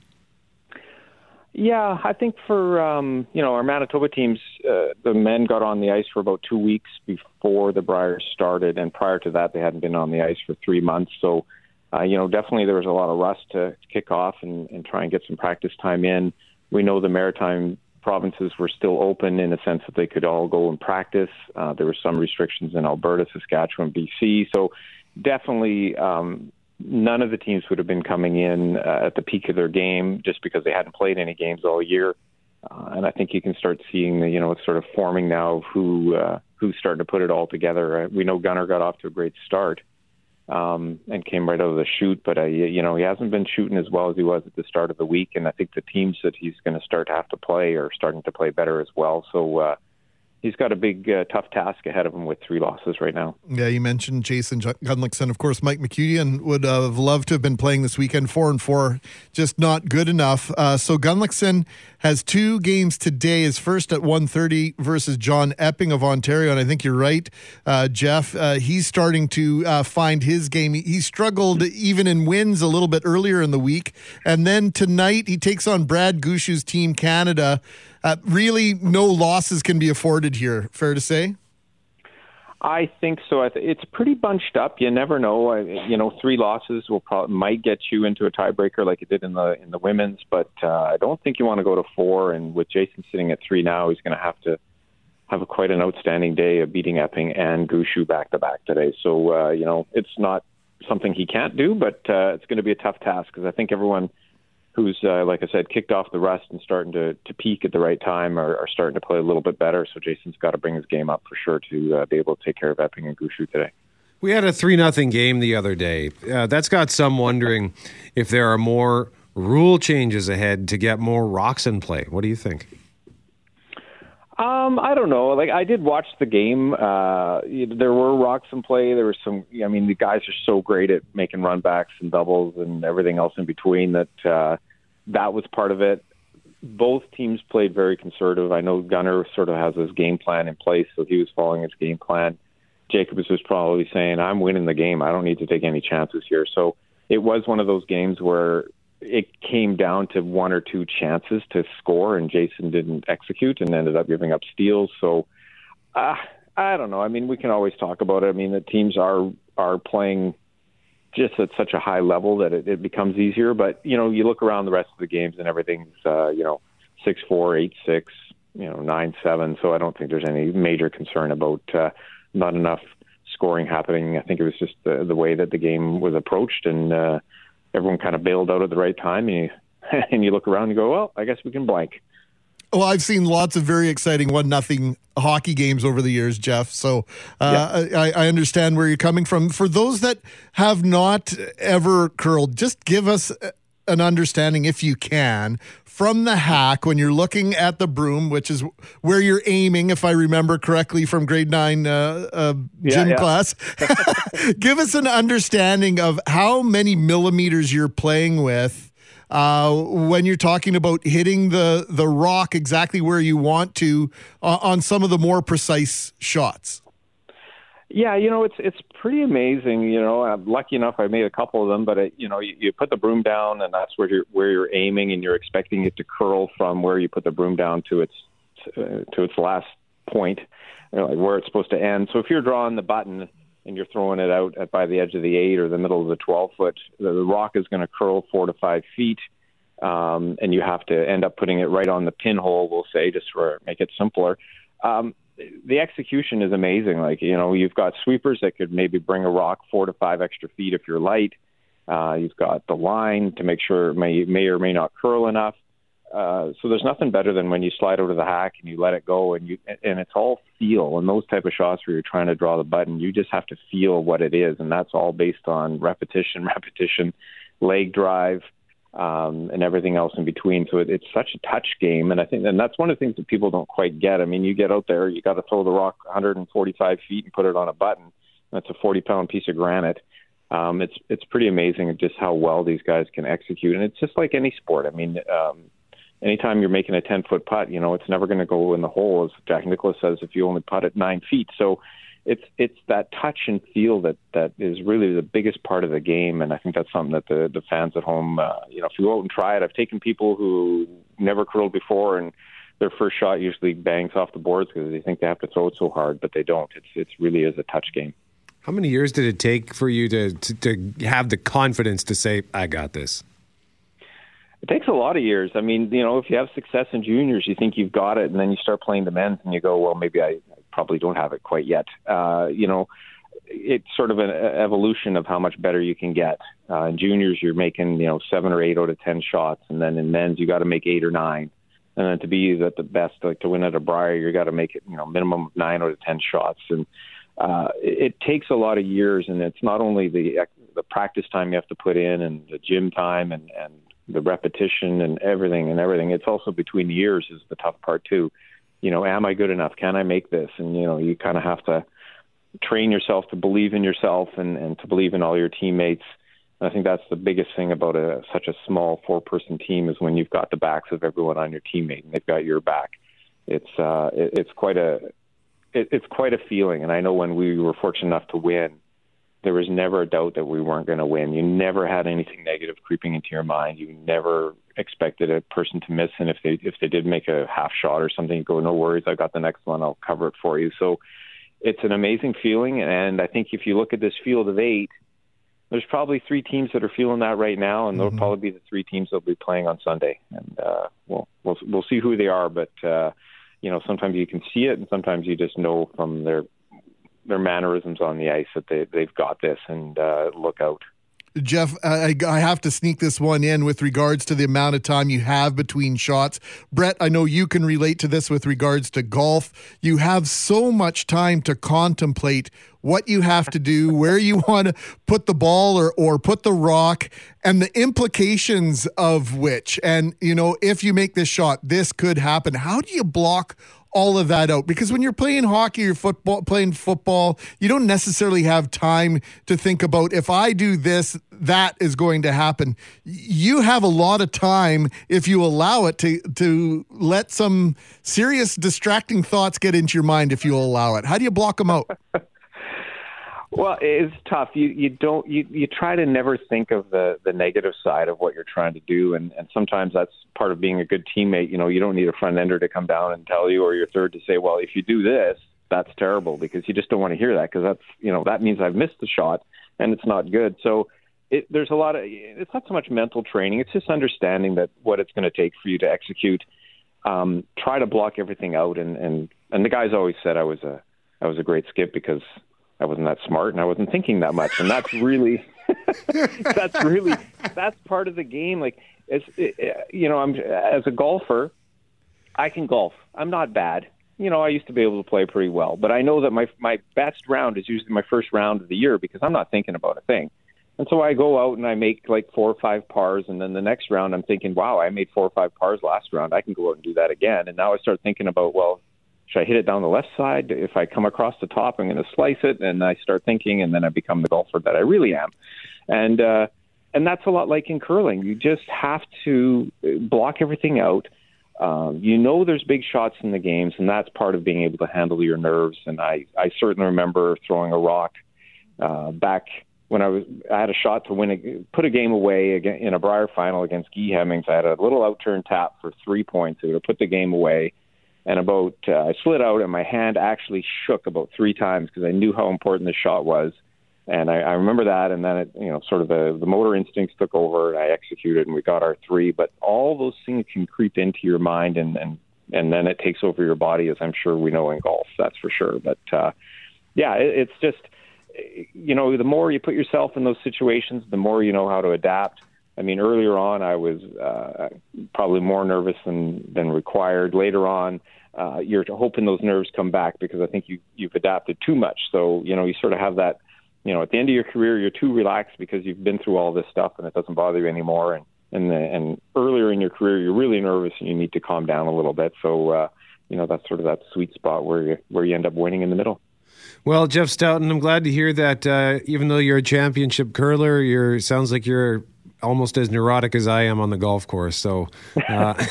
Yeah, I think for um, you know our Manitoba teams, uh, the men got on the ice for about two weeks before the Briers started, and prior to that, they hadn't been on the ice for three months. So, uh, you know, definitely there was a lot of rust to kick off and, and try and get some practice time in. We know the Maritime provinces were still open in a sense that they could all go and practice. Uh, there were some restrictions in Alberta, Saskatchewan, BC. So, definitely. Um, none of the teams would have been coming in uh, at the peak of their game just because they hadn't played any games all year. Uh, and I think you can start seeing the, you know, it's sort of forming now of who uh, who's starting to put it all together. Uh, we know Gunner got off to a great start um, and came right out of the chute, but uh, you know he hasn't been shooting as well as he was at the start of the week. And I think the teams that he's going to start to have to play are starting to play better as well. So. Uh, he's got a big, uh, tough task ahead of him with three losses right now. Yeah, you mentioned Jason Gunnlaugson. Of course, Mike McEwen would have loved to have been playing this weekend. Four and four, just not good enough. Uh, so Gunnlaugson has two games today. His first at 1.30 versus John Epping of Ontario. And I think you're right, uh, Jeff. Uh, he's starting to uh, find his game. He, struggled even in wins a little bit earlier in the week. And then tonight, he takes on Brad Gushue's team, Canada. Uh, really, no losses can be afforded here. Fair to say. I think so. It's pretty bunched up. You never know. You know, three losses will probably might get you into a tiebreaker like it did in the in the women's, but uh, I don't think you want to go to four. And with Jason sitting at three now, he's going to have to have a, quite an outstanding day of beating Epping and Gushue back to back today. So uh, you know, it's not something he can't do, but uh, it's going to be a tough task because I think everyone who's uh, like I said, kicked off the rust and starting to to peak at the right time are, are starting to play a little bit better. So Jason's got to bring his game up for sure to uh, be able to take care of Epping and Gushue today. We had a three nothing game the other day. Uh, that's got some wondering if there are more rule changes ahead to get more rocks in play. What do you think? Um, I don't know. Like I did watch the game. Uh, there were rocks in play. There was some. I mean, the guys are so great at making runbacks and doubles and everything else in between that uh, that was part of it. Both teams played very conservative. I know Gunner sort of has his game plan in place, so he was following his game plan. Jacobs was probably saying, "I'm winning the game. I don't need to take any chances here." So it was one of those games where it came down to one or two chances to score, and Jason didn't execute and ended up giving up steals. So uh, I don't know. I mean, we can always talk about it. I mean, the teams are are playing just at such a high level that it, it becomes easier. But you know, you look around the rest of the games and everything's uh, you know six four, eight six, you know nine seven. So I don't think there's any major concern about uh, not enough scoring happening. I think it was just the, the way that the game was approached and. Uh, everyone kind of bailed out at the right time, and you <laughs> and you look around and go, well, I guess we can blank. Well, I've seen lots of very exciting one nothing hockey games over the years, Jeff. So uh, yeah. I, I, understand where you're coming from. For those that have not ever curled, just give us an understanding, if you can, from the hack when you're looking at the broom, which is where you're aiming, if I remember correctly from grade nine uh, uh, gym yeah. class. <laughs> Give us an understanding of how many millimeters you're playing with. Uh, when you're talking about hitting the the rock exactly where you want to uh, on some of the more precise shots. Yeah, you know, it's it's pretty amazing. You know, I'm lucky enough I made a couple of them, but it, you know, you, you put the broom down, and that's where you're where you're aiming, and you're expecting it to curl from where you put the broom down to its uh, to its last point, you know, like where it's supposed to end. So if you're drawing the button and you're throwing it out at by the edge of the eight or the middle of the 12 foot, the, the rock is going to curl four to five feet. Um, and you have to end up putting it right on the pinhole, we'll say, just for make it simpler. Um, the execution is amazing. Like you know, you've got sweepers that could maybe bring a rock four to five extra feet if you're light. Uh, you've got the line to make sure it may may or may not curl enough. Uh, so there's nothing better than when you slide over the hack and you let it go and you and it's all feel and those type of shots where you're trying to draw the button you just have to feel what it is and that's all based on repetition <laughs> repetition leg drive um, and everything else in between. So it, it's such a touch game, and I think, and that's one of the things that people don't quite get. I mean, you get out there, you got to throw the rock 145 feet and put it on a button. That's a 40 pound piece of granite. Um, it's it's pretty amazing just how well these guys can execute, and it's just like any sport. I mean, um, anytime you're making a 10 foot putt, you know it's never going to go in the hole, as Jack Nicklaus says, if you only putt at nine feet. So it's it's that touch and feel that that is really the biggest part of the game, and I think that's something that the the fans at home, uh, you know, if you go out and try it, I've taken people who never curled before, and their first shot usually bangs off the boards because they think they have to throw it so hard, but they don't. It's it's really is a touch game. How many years did it take for you to, to, to have the confidence to say, "I got this"? It takes a lot of years. I mean, you know, if you have success in juniors, you think you've got it, and then you start playing the men's, and you go, "Well, maybe I, probably don't have it quite yet. Uh, you know, it's sort of an evolution of how much better you can get. Uh, in juniors, you're making you know seven or eight out of ten shots, and then in men's, you got to make eight or nine. and then to be at the best, like to win at a Brier, you got to make it, you know, minimum of nine out of ten shots, and uh, it, takes a lot of years, and it's not only the the practice time you have to put in, and the gym time, and and the repetition, and everything, and everything. It's also between years is the tough part too. You know, am I good enough? Can I make this? And you know, you kind of have to train yourself to believe in yourself and and to believe in all your teammates. I think that's the biggest thing about a such a small four person team is when you've got the backs of everyone on your teammate and they've got your back. It's uh it, it's quite a it, it's quite a feeling and I know when we were fortunate enough to win there was never a doubt that we weren't going to win. You never had anything negative creeping into your mind. You never expected a person to miss and if they if they did make a half shot or something you go no worries, I got the next one, I'll cover it for you. So it's an amazing feeling and I think if you look at this field of 8 there's probably three teams that are feeling that right now, and they'll Mm-hmm. probably be the three teams that'll be playing on Sunday. And uh, we'll we'll we'll see who they are, but uh, you know sometimes you can see it, and sometimes you just know from their their mannerisms on the ice that they they've got this, and uh, look out. Jeff, I, I have to sneak this one in with regards to the amount of time you have between shots. Brett, I know you can relate to this with regards to golf. You have so much time to contemplate what you have to do, where you <laughs> want to put the ball or, or put the rock, and the implications of which. And, you know, if you make this shot, this could happen. How do you block all of that out. Because when you're playing hockey or football playing football you don't necessarily have time to think about if i do this that is going to happen. You have a lot of time if you allow it to to let some serious distracting thoughts get into your mind if you allow it. How do you block them out <laughs> Well, it's tough. You you don't you you try to never think of the the negative side of what you're trying to do, and and sometimes that's part of being a good teammate. You know, you don't need a front ender to come down and tell you, or your third to say, well, if you do this, that's terrible, because you just don't want to hear that, because that's you know that means I've missed the shot and it's not good. So. It, there's a lot of it's not so much mental training it's just understanding that what it's going to take for you to execute um, try to block everything out and and and the guys always said I was a I was a great skip because I wasn't that smart and I wasn't thinking that much. And that's really, <laughs> that's really, that's part of the game. Like, it's, it, you know, I'm as a golfer, I can golf. I'm not bad. You know, I used to be able to play pretty well, but I know that my my best round is usually my first round of the year because I'm not thinking about a thing. And so I go out and I make like four or five pars, and then the next round I'm thinking, wow, I made four or five pars last round. I can go out and do that again. And now I start thinking about, well, should I hit it down the left side? If I come across the top, I'm going to slice it, and I start thinking, and then I become the golfer that I really am. And uh, and that's a lot like in curling. You just have to block everything out. Um, you know there's big shots in the games, and that's part of being able to handle your nerves. And I I certainly remember throwing a rock uh, back when I was I had a shot to win a put a game away again in a Brier final against Guy Hemmings. I had a little out turn tap for three points. It would have put the game away and about uh, I slid out and my hand actually shook about three times because I knew how important the shot was, and I, I remember that. And then it, you know, sort of the the motor instincts took over, and I executed, and we got our three. But all those things can creep into your mind, and and and then it takes over your body, as I'm sure we know in golf. That's for sure. But uh, yeah, it, it's just you know, the more you put yourself in those situations, the more you know how to adapt. I mean, earlier on, I was uh, probably more nervous than than required. Later on, uh, you're hoping those nerves come back because I think you you've adapted too much. So you know, you sort of have that. You know, at the end of your career, you're too relaxed because you've been through all this stuff and it doesn't bother you anymore. And and the, and earlier in your career, you're really nervous and you need to calm down a little bit. So uh, you know, that's sort of that sweet spot where you where you end up winning in the middle. Well, Jeff Stoughton, I'm glad to hear that. Uh, even though you're a championship curler, you're sounds like you're almost as neurotic as I am on the golf course. So, uh, <laughs>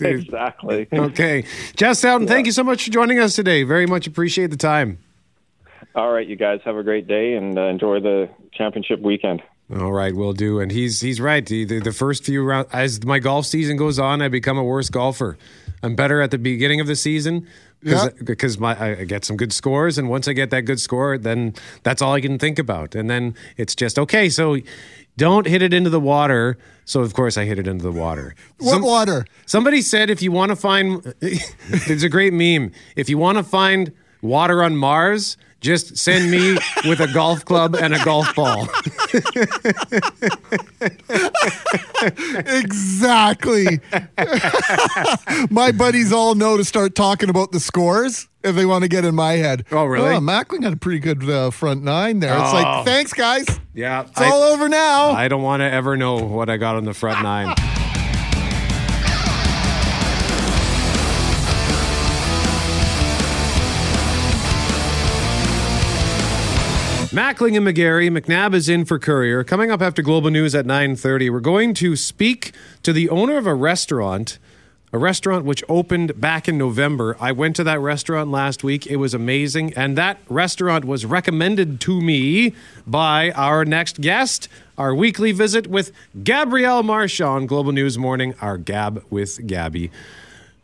exactly. <laughs> okay, Jeff Stoughton, thank you so much for joining us today. Very much appreciate the time. All right, you guys have a great day and uh, enjoy the championship weekend. All right, we'll do. And he's he's right. The, the, the first few rounds, as my golf season goes on, I become a worse golfer. I'm better at the beginning of the season because because my I get some good scores, and once I get that good score, then that's all I can think about. And then it's just okay. So don't hit it into the water. So of course I hit it into the water. What water? Somebody said if you want to find, <laughs> there's a great meme. If you want to find water on Mars, just send me with a golf club and a golf ball. exactly. my buddies all know to start talking about the scores if they want to get in my head. Oh, really? Oh, Mackling had a pretty good uh, front nine there. It's Oh. like, thanks, guys. Yeah. It's all over now. I don't want to ever know what I got on the front nine. Mackling and McGarry, McNabb is in for Courier. Coming up after Global News at 9:30, we're going to speak to the owner of a restaurant, a restaurant which opened back in November. I went to that restaurant last week. It was amazing, and that restaurant was recommended to me by our next guest, our weekly visit with Gabrielle Marchand, Global News Morning, our Gab with Gabby.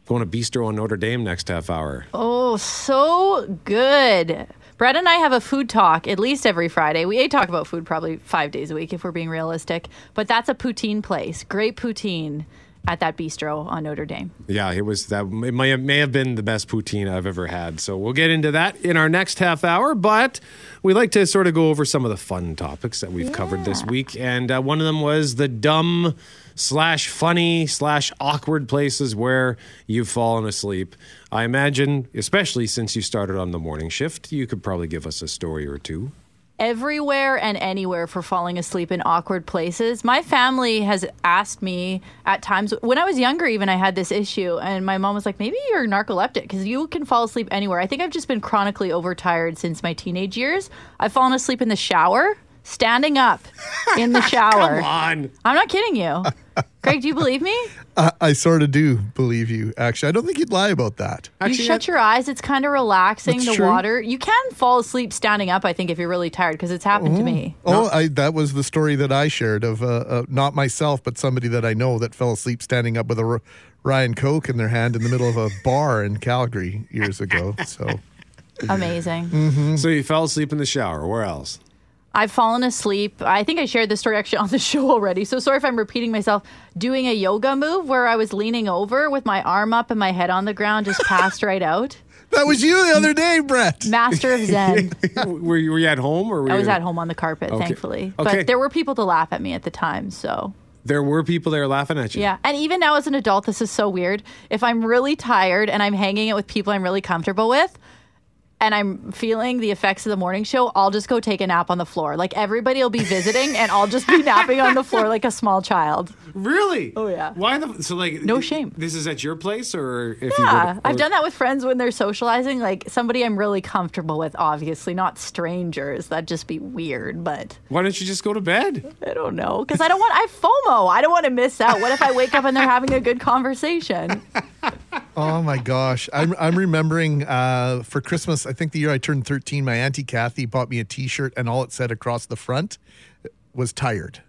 Going to Bistro on Notre Dame next half hour. Oh, so good. Brett and I have a food talk at least every Friday. We talk about food probably five days a week if we're being realistic. But that's a poutine place. Great poutine at that bistro on Notre Dame. Yeah, it was that. It may have, may have been the best poutine I've ever had. So we'll get into that in our next half hour. But we like to sort of go over some of the fun topics that we've covered this week, and uh, one of them was the dumb slash funny slash awkward places where you've fallen asleep. I imagine, especially since you started on the morning shift, you could probably give us a story or two. Everywhere and anywhere for falling asleep in awkward places. My family has asked me at times when I was younger even I had this issue and my mom was like maybe you're narcoleptic cuz you can fall asleep anywhere. I think I've just been chronically overtired since my teenage years. I've fallen asleep in the shower, standing up in the <laughs> shower. Come on. I'm not kidding you. Greg, do you believe me? <laughs> I, I sort of do believe you, actually. I don't think you'd lie about that. you shut your eyes. It's kind of relaxing. The true. water. You can fall asleep standing up. I think if you're really tired, because it's happened to me. Oh, I, that was the story that I shared of uh, uh, not myself, but somebody that I know that fell asleep standing up with a R- Ryan Coke in their hand in the middle of a <laughs> bar in Calgary years ago. So Amazing. So you fell asleep in the shower. Where else? I've fallen asleep. I think I shared this story actually on the <laughs> show already. So sorry if I'm repeating myself. Doing a yoga move where I was leaning over with my arm up and my head on the ground, just passed right out. <laughs> that was you the other day, Brett. Master of Zen. <laughs> were, you, were you at home or were I was at home on the carpet, Okay. thankfully. Okay. But there were people to laugh at me at the time. So There were people there laughing at you. yeah. And even now as an adult, this is so weird. If I'm really tired and I'm hanging it with people I'm really comfortable with, and I'm feeling the effects of the morning show, I'll just go take a nap on the floor. Like everybody will be visiting, and I'll just be napping on the floor like a small child. Really? Oh yeah. Why the so like No shame. This is at your place or if you Yeah, go to, I've done that with friends when they're socializing. Like somebody I'm really comfortable with, obviously, not strangers. That'd just be weird. But Why don't you just go to bed? I don't know because I don't want. I FOMO. I don't want to miss out. What if I wake up and they're having a good conversation? <laughs> Oh my gosh. I'm, I'm remembering uh, for Christmas, I think the year I turned 13, my Auntie Kathy bought me a t shirt, and all it said across the front was tired.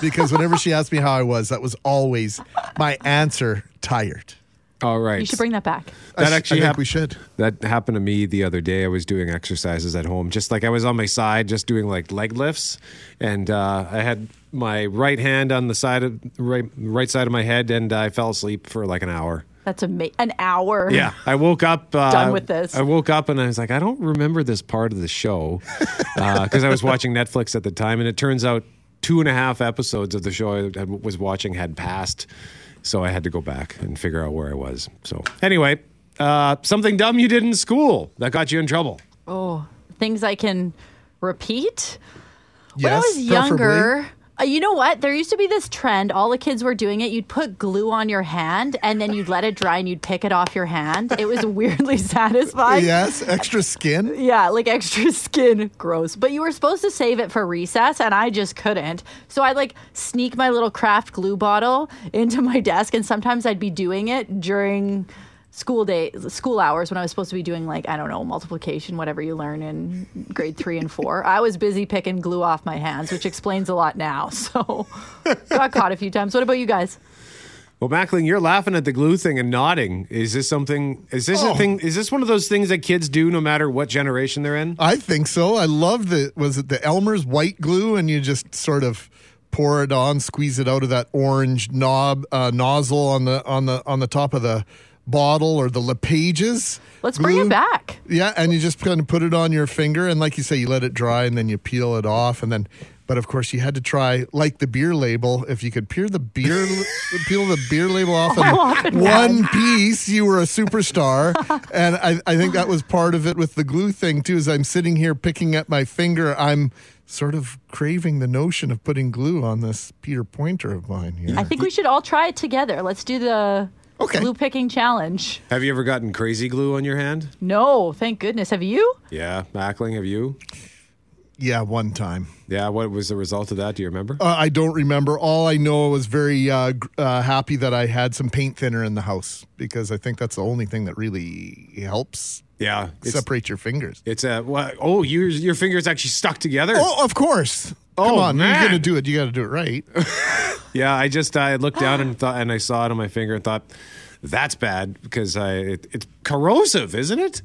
because whenever she asked me how I was, that was always my answer tired. All right. You should bring that back. That I s- actually I think hap- we should. That happened to me the other day. I was doing exercises at home, just like I was on my side, just doing like leg lifts, and uh, I had my right hand on the side of right right side of my head, and I fell asleep for like an hour. That's ama- an hour. Yeah, I woke up. <laughs> Uh, Done with this. I woke up and I was like, I don't remember this part of the show <laughs> because I was watching Netflix at the time, and it turns out two and a half episodes of the show I had- was watching had passed, so I had to go back and figure out where I was. So anyway, uh, something dumb you did in school that got you in trouble. Oh, things I can repeat. when I was younger, uh, you know what? There used to be this trend. All the kids were doing it. You'd put glue on your hand and then you'd let it dry and you'd pick it off your hand. It was weirdly <laughs> satisfying. Yes, extra skin. Yeah, like extra skin. Gross. But you were supposed to save it for recess, and I just couldn't. So I'd like sneak my little craft glue bottle into my desk, and sometimes I'd be doing it during school day school hours when I was supposed to be doing like I don't know multiplication whatever you learn in grade 3 and 4 I was busy picking glue off my hands which explains a lot now <laughs> so got caught a few times what about you guys Well, Mackling, you're laughing at the glue thing and nodding. Is this something? Is this a Oh. thing? Is this one of those things that kids do no matter what generation they're in? I think so. I love the was it the Elmer's white glue, and you just sort of pour it on, squeeze it out of that orange knob uh, nozzle on the on the on the top of the bottle or the LePages. Let's bring glue. it back. Yeah, and you just kind of put it on your finger, and like you say, you let it dry, and then you peel it off, and then. But of course, you had to try like the beer label. If you could peel the beer, <laughs> peel the beer label off oh, in one piece, you were a superstar. <laughs> and I, I think that was part of it with the glue thing too. As I'm sitting here picking at my finger, I'm sort of craving the notion of putting glue on this Peter Pointer of mine here. I think we should all try it together. Let's do the Okay. glue picking challenge. Have you ever gotten crazy glue on your hand? No, thank goodness. Have you? Yeah, Mackling, have you? Yeah, one time. Yeah, what was the result of that? Do you remember? Uh, I don't remember. All I know I was very uh, uh, happy that I had some paint thinner in the house because I think that's the only thing that really helps Yeah, it's- separate your fingers. It's a what? Oh, your your fingers actually stuck together. Oh, of course. Oh, Come on, man. you're gonna do it. You got to do it right. <laughs> Yeah, I just I looked down and thought, and I saw it on my finger and thought, that's bad because I it, it's corrosive, isn't it?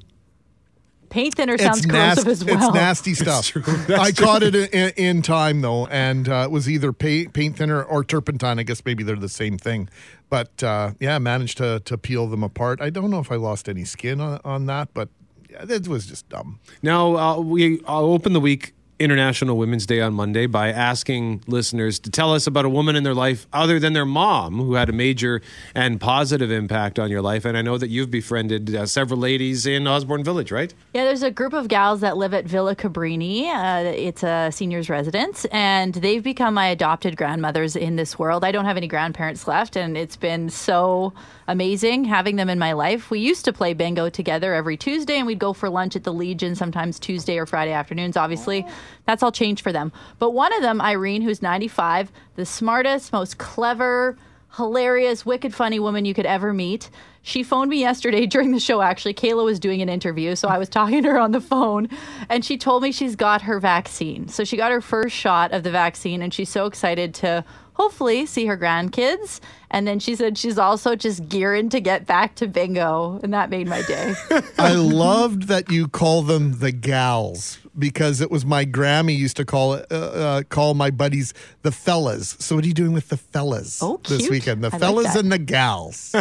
Paint thinner sounds it's corrosive nasty. as well. It's nasty stuff. <laughs> I caught it in, in time though, and uh, it was either paint, paint thinner or turpentine. I guess maybe they're the same thing. But uh, yeah, I managed to to peel them apart. I don't know if I lost any skin on, on that, but yeah, it was just dumb. Now uh, we I'll open the week International Women's Day on Monday by asking listeners to tell us about a woman in their life other than their mom who had a major and positive impact on your life. And I know that you've befriended uh, several ladies in Osborne Village, right? Yeah, there's a group of gals that live at Villa Cabrini. Uh, it's a seniors residence, and they've become my adopted grandmothers in this world. I don't have any grandparents left, and it's been so amazing having them in my life. We used to play bingo together every Tuesday, and we'd go for lunch at the Legion sometimes Tuesday or Friday afternoons, obviously. Oh. That's all changed for them. But one of them, Irene, who's 95, the smartest, most clever, hilarious, wicked funny woman you could ever meet. She phoned me yesterday <laughs> during the show, actually. Kayla was doing an interview, so I was talking to her on the phone, and she told me she's got her vaccine. So she got her first shot of the vaccine, and she's so excited to hopefully see her grandkids. And then she said she's also just gearing to get back to bingo, and that made my day. <laughs> I loved that you call them the gals because it was my Grammy used to call it uh, uh, call my buddies the fellas. So what are you doing with the fellas Oh, this weekend? The I fellas that. and the gals.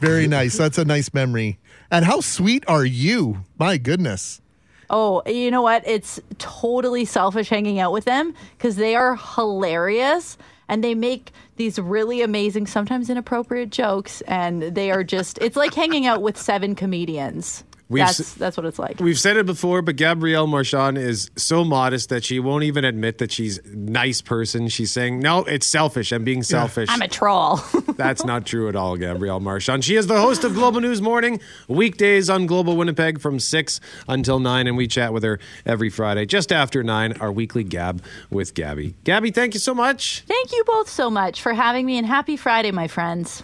Very nice. That's a nice memory. And how sweet are you? My goodness. Oh, you know what? It's totally selfish hanging out with them because they are hilarious and they make these really amazing, sometimes inappropriate jokes. And they are just, it's like hanging out with seven comedians. We've that's, s- that's what it's like. We've said it before, but Gabrielle Marchand is so modest that she won't even admit that she's a nice person. She's saying, no, it's selfish. I'm being selfish. I'm a troll. <laughs> That's not true at all, Gabrielle Marchand. She is the host of Global News Morning, weekdays on Global Winnipeg from 6 until 9, and we chat with her every Friday just after 9, our weekly Gab with Gabby. Gabby, thank you so much. Thank you both so much for having me and happy Friday, my friends.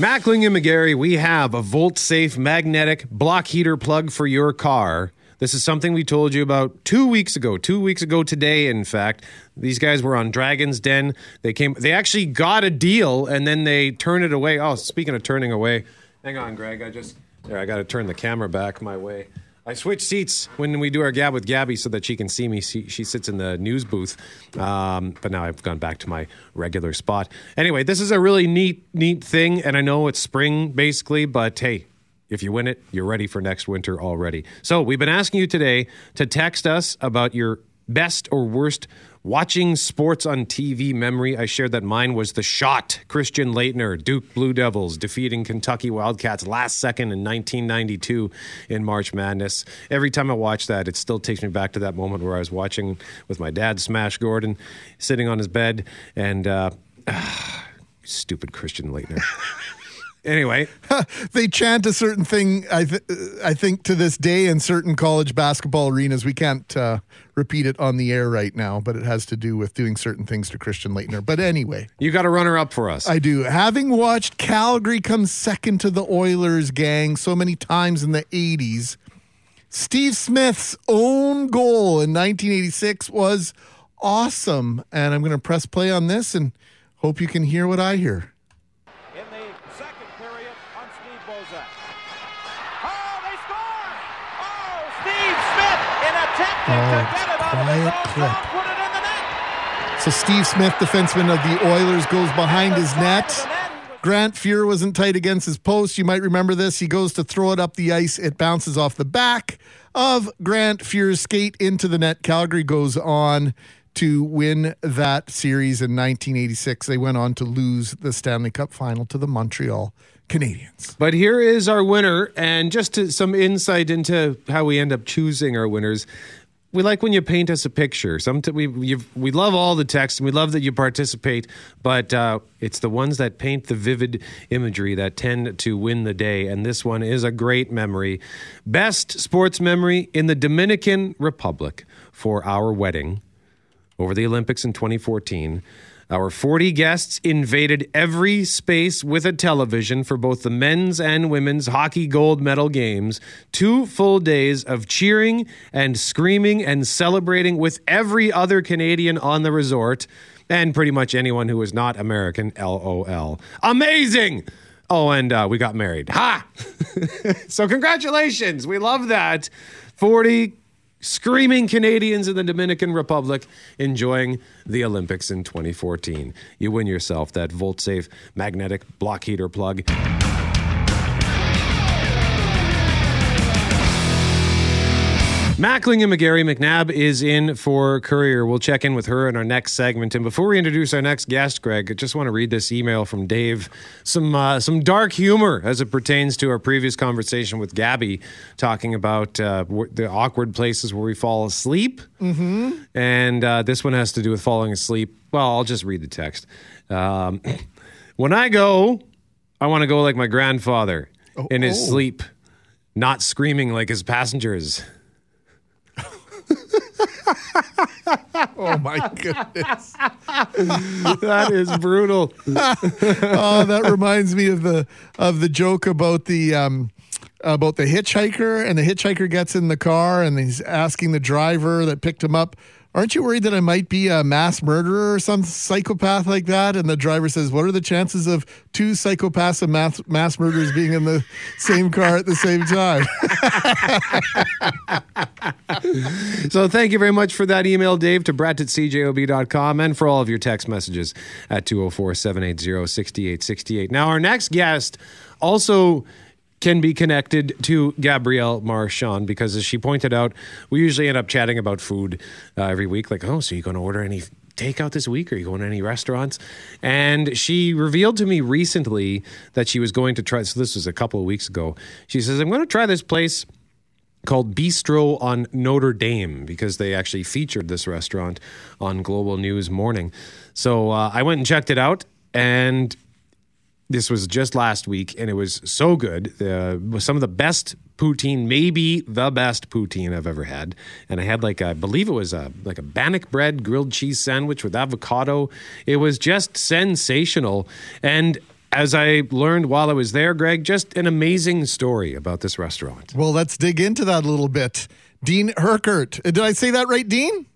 Mackling and McGarry, we have a VoltSafe magnetic block heater plug for your car. This is something we told you about two weeks ago. Two weeks ago today, in fact. These guys were on Dragon's Den. They came they actually got a deal and then they turned it away. Oh, speaking of turning away, hang on, Greg. I just there, I gotta turn the camera back my way. I switch seats when we do our gab with Gabby so that she can see me. She, she sits in the news booth, um, but now I've gone back to my regular spot. Anyway, this is a really neat, neat thing, and I know it's spring basically, but hey, if you win it, you're ready for next winter already. So we've been asking you today to text us about your best or worst watching sports on TV memory. I shared that mine was the shot. Christian Laettner, Duke Blue Devils defeating Kentucky Wildcats last second in 1992 in March Madness. Every time I watch that, it still takes me back to that moment where I was watching with my dad, Smash Gordon, sitting on his bed, and uh, <sighs> stupid Christian Laettner. <laughs> anyway, <laughs> they chant a certain thing. I th- I think to this day in certain college basketball arenas, we can't uh, repeat it on the air right now, but it has to do with doing certain things to Christian Laettner. But anyway, you got a runner up for us. I do. Having watched Calgary come second to the Oilers gang so many times in the '80s, Steve Smith's own goal in 1986 was awesome, and I'm going to press play on this and hope you can hear what I hear. Second period on Steve Bozek. Oh, they score! Oh, Steve Smith in attempting to Oh, get it quiet his own zone, put it in the net. So Steve Smith, defenseman of the Oilers, goes behind his net. Grant Fuhr wasn't tight against his post. You might remember this. He goes to throw it up the ice. It bounces off the back of Grant Fuhr's skate into the net. Calgary goes on to win that series in 1986. They went on to lose the Stanley Cup final to the Montreal Canadiens. But here is our winner, and just some insight into how we end up choosing our winners. We like when you paint us a picture. Some we we love all the text, and we love that you participate. But uh, it's the ones that paint the vivid imagery that tend to win the day. And this one is a great memory. Best sports memory in the Dominican Republic for our wedding over the Olympics in 2014. Our 40 guests invaded every space with a television for both the men's and women's hockey gold medal games. Two full days of cheering and screaming and celebrating with every other Canadian on the resort and pretty much anyone who was not American. LOL. Amazing! Oh, and uh, we got married. Ha! <laughs> so, congratulations. We love that. 40 screaming Canadians in the Dominican Republic enjoying the Olympics in 2014. You win yourself that VoltSafe magnetic block heater plug. Mackling and McGarry McNabb is in for Courier. We'll check in with her in our next segment. And before we introduce our next guest, Greg, I just want to read this email from Dave. Some uh, some dark humor as it pertains to our previous conversation with Gabby, talking about uh, the awkward places where we fall asleep. Mm-hmm. And uh, this one has to do with falling asleep. Well, I'll just read the text. Um, when I go, I want to go like my grandfather in his oh. sleep, not screaming like his passengers. <laughs> oh my goodness. <laughs> that is brutal. <laughs> oh, that reminds me of the of the joke about the um about the hitchhiker and the hitchhiker gets in the car and he's asking the driver that picked him up Aren't you worried that I might be a mass murderer or some psychopath like that? And the driver says, What are the chances of two psychopaths and mass, mass murderers being in the same car at the same time? <laughs> so thank you very much for that email, Dave, to brett at cjob.com and for all of your text messages at 204 780 6868. Now, our next guest also can be connected to Gabrielle Marchand because, as she pointed out, we usually end up chatting about food uh, every week. Like, oh, so you going to order any takeout this week? Are you going to any restaurants? And she revealed to me recently that she was going to try. So this was a couple of weeks ago. She says, "I'm going to try this place." Called Bistro on Notre Dame because they actually featured this restaurant on Global News Morning. So uh, I went and checked it out, and this was just last week, and it was so good. Uh, some of the best poutine, maybe the best poutine I've ever had. And I had like a, I believe it was a like a bannock bread grilled cheese sandwich with avocado. It was just sensational. And as I learned while I was there, Greg, just an amazing story about this restaurant. Well, let's dig into that a little bit. Dean Herkert. Did I say that right, Dean?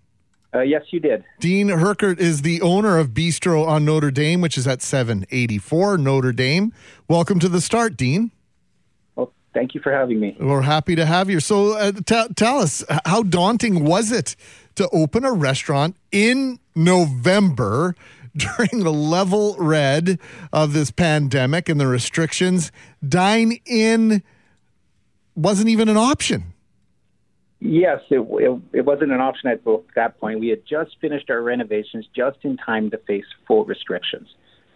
Uh, yes, you did. Dean Herkert is the owner of Bistro on Notre Dame, which is at 784 Notre Dame. Welcome to the start, Dean. Well, thank you for having me. We're happy to have you. So, uh, t- tell us, how daunting was it to open a restaurant in November <laughs> during the level red of this pandemic and the restrictions? Dine in wasn't even an option. Yes, it, it, it, wasn't an option at that point. We had just finished our renovations just in time to face full restrictions.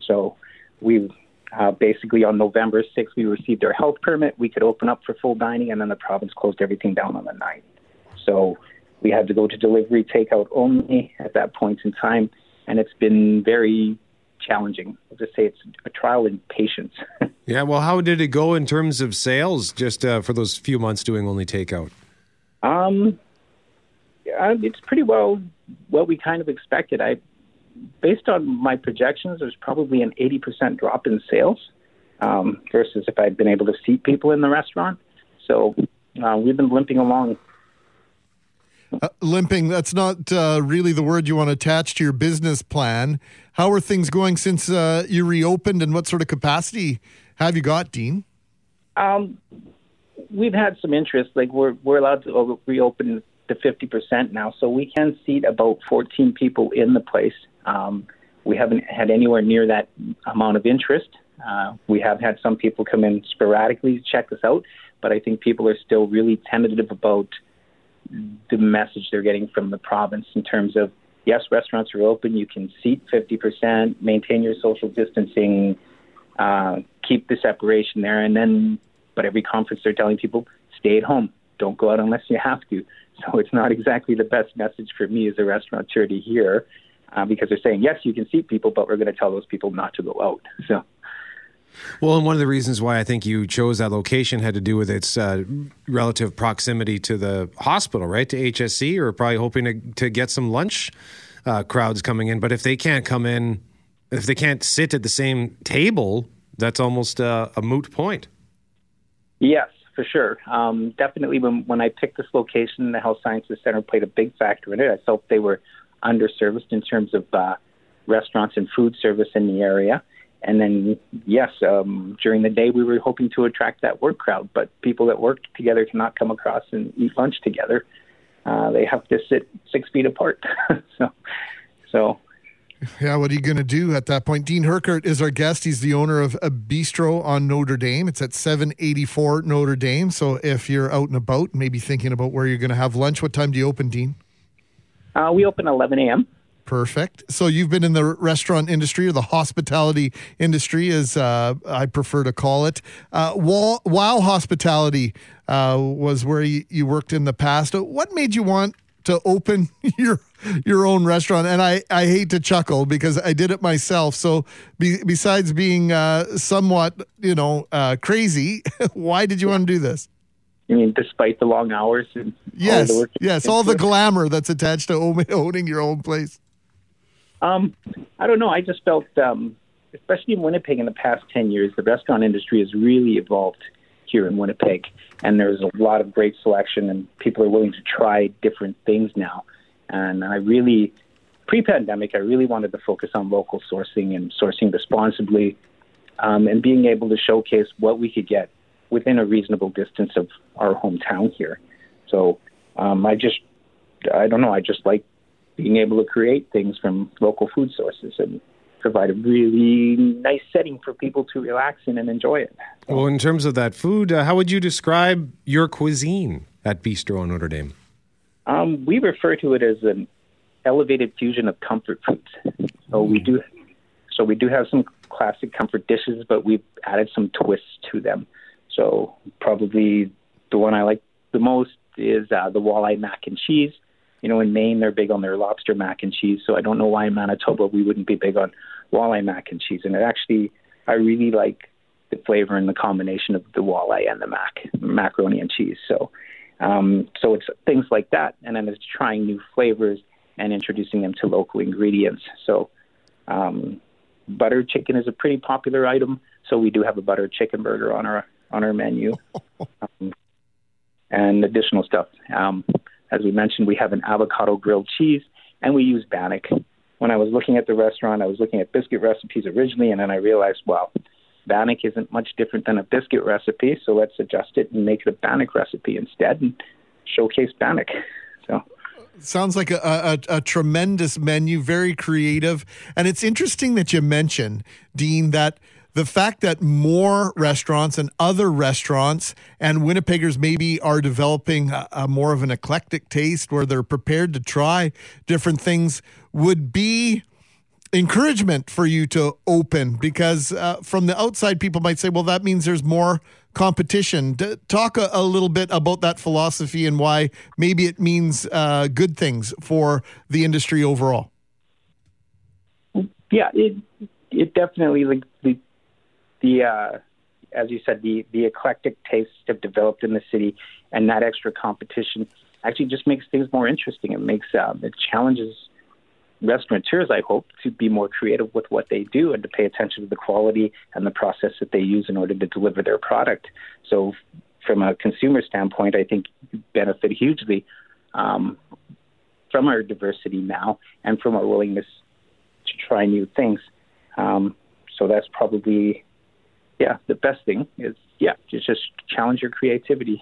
So we uh, basically on November 6th, we received our health permit. We could open up for full dining, and then the province closed everything down on the 9th. So we had to go to delivery takeout only at that point in time, and it's been very challenging. I'll just say it's a trial in patience. <laughs> yeah, well, how did it go in terms of sales just uh, for those few months doing only takeout? Um, yeah, it's pretty well what we kind of expected. I, based on my projections, there's probably an 80% drop in sales um, versus if I'd been able to seat people in the restaurant. So uh, we've been limping along. Uh, limping, that's not uh, really the word you want to attach to your business plan. How are things going since uh, you reopened and what sort of capacity have you got, Dean? Um, we've had some interest. Like we're we're allowed to reopen to fifty percent now, so we can seat about fourteen people in the place. Um, we haven't had anywhere near that amount of interest. Uh, we have had some people come in sporadically to check us out, but I think people are still really tentative about the message they're getting from the province in terms of yes, restaurants are open, you can seat 50%, maintain your social distancing, uh, keep the separation there, and then, but every conference they're telling people stay at home, don't go out unless you have to. <laughs> So it's not exactly the best message for me as a restaurateur to hear uh, because they're saying, yes, you can seat people, but we're going to tell those people not to go out. <laughs> So. Well, and one of the reasons why I think you chose that location had to do with its uh, relative proximity to the hospital, right? To HSC, or probably hoping to, to get some lunch uh, crowds coming in. But if they can't come in, if they can't sit at the same table, that's almost a, a moot point. Yes, for sure. Um, definitely, when, when I picked this location, the Health Sciences Center played a big factor in it. I felt they were underserviced in terms of uh, restaurants and food service in the area. And then, yes, um, during the day we were hoping to attract that work crowd, but people that work together cannot come across and eat lunch together. Uh, they have to sit six feet apart. <laughs> so, so yeah, what are you going to do at that point? Dean Herkert is our guest. He's the owner of a bistro on Notre Dame. It's at 784 Notre Dame. So if you're out and about, maybe thinking about where you're going to have lunch, what time do you open, Dean? Uh, we open 11 a.m. Perfect. So you've been in the restaurant industry or the hospitality industry, as uh, I prefer to call it. Uh, while, while hospitality uh, was where you, you worked in the past, what made you want to open <laughs> your your own restaurant? And I, I hate to chuckle because I did it myself. So be, besides being uh, somewhat you know uh, crazy, <laughs> why did you want to do this? I mean, despite the long hours and yes, all yes, all the glamour that's attached to <laughs> owning your own place. Um, I don't know. I just felt, um, especially in Winnipeg in the past 10 years, the restaurant industry has really evolved here in Winnipeg. And there's a lot of great selection, and people are willing to try different things now. And I really, pre pandemic, I really wanted to focus on local sourcing and sourcing responsibly um, and being able to showcase what we could get within a reasonable distance of our hometown here. So um, I just, I don't know, I just like being able to create things from local food sources and provide a really nice setting for people to relax in and enjoy it. Well, in terms of that food, uh, how would you describe your cuisine at Bistro on Notre Dame? Um, we refer to it as an elevated fusion of comfort foods. So we do, so we do have some classic comfort dishes, but we've added some twists to them. So probably the one I like the most is uh, the walleye mac and cheese you know, in Maine they're big on their lobster mac and cheese. So I don't know why in Manitoba we wouldn't be big on walleye mac and cheese. And it actually, I really like the flavor and the combination of the walleye and the mac macaroni and cheese. So, um, so it's things like that, and then it's trying new flavors and introducing them to local ingredients. So, um, butter chicken is a pretty popular item. So we do have a butter chicken burger on our on our menu, <laughs> um, and additional stuff. Um, as we mentioned, we have an avocado grilled cheese, and we use Bannock. When I was looking at the restaurant, I was looking at biscuit recipes originally, and then I realized, well, Bannock isn't much different than a biscuit recipe, so let's adjust it and make it a Bannock recipe instead and showcase Bannock. So. Sounds like a, a, a, tremendous menu, very creative. And it's interesting that you mention, Dean, that the fact that more restaurants and other restaurants and Winnipeggers maybe are developing a, a, more of an eclectic taste where they're prepared to try different things would be encouragement for you to open because uh, from the outside people might say well that means there's more competition. D- talk a, a, little bit about that philosophy and why maybe it means uh, good things for the industry overall. Yeah it it definitely like the the uh, as you said, the the eclectic tastes have developed in the city, and that extra competition actually just makes things more interesting. It makes um, it challenges restaurateurs, I hope, to be more creative with what they do and to pay attention to the quality and the process that they use in order to deliver their product. So, from a consumer standpoint, I think benefit hugely um, from our diversity now and from our willingness to try new things. Um, so that's probably yeah, the best thing is yeah, just just challenge your creativity.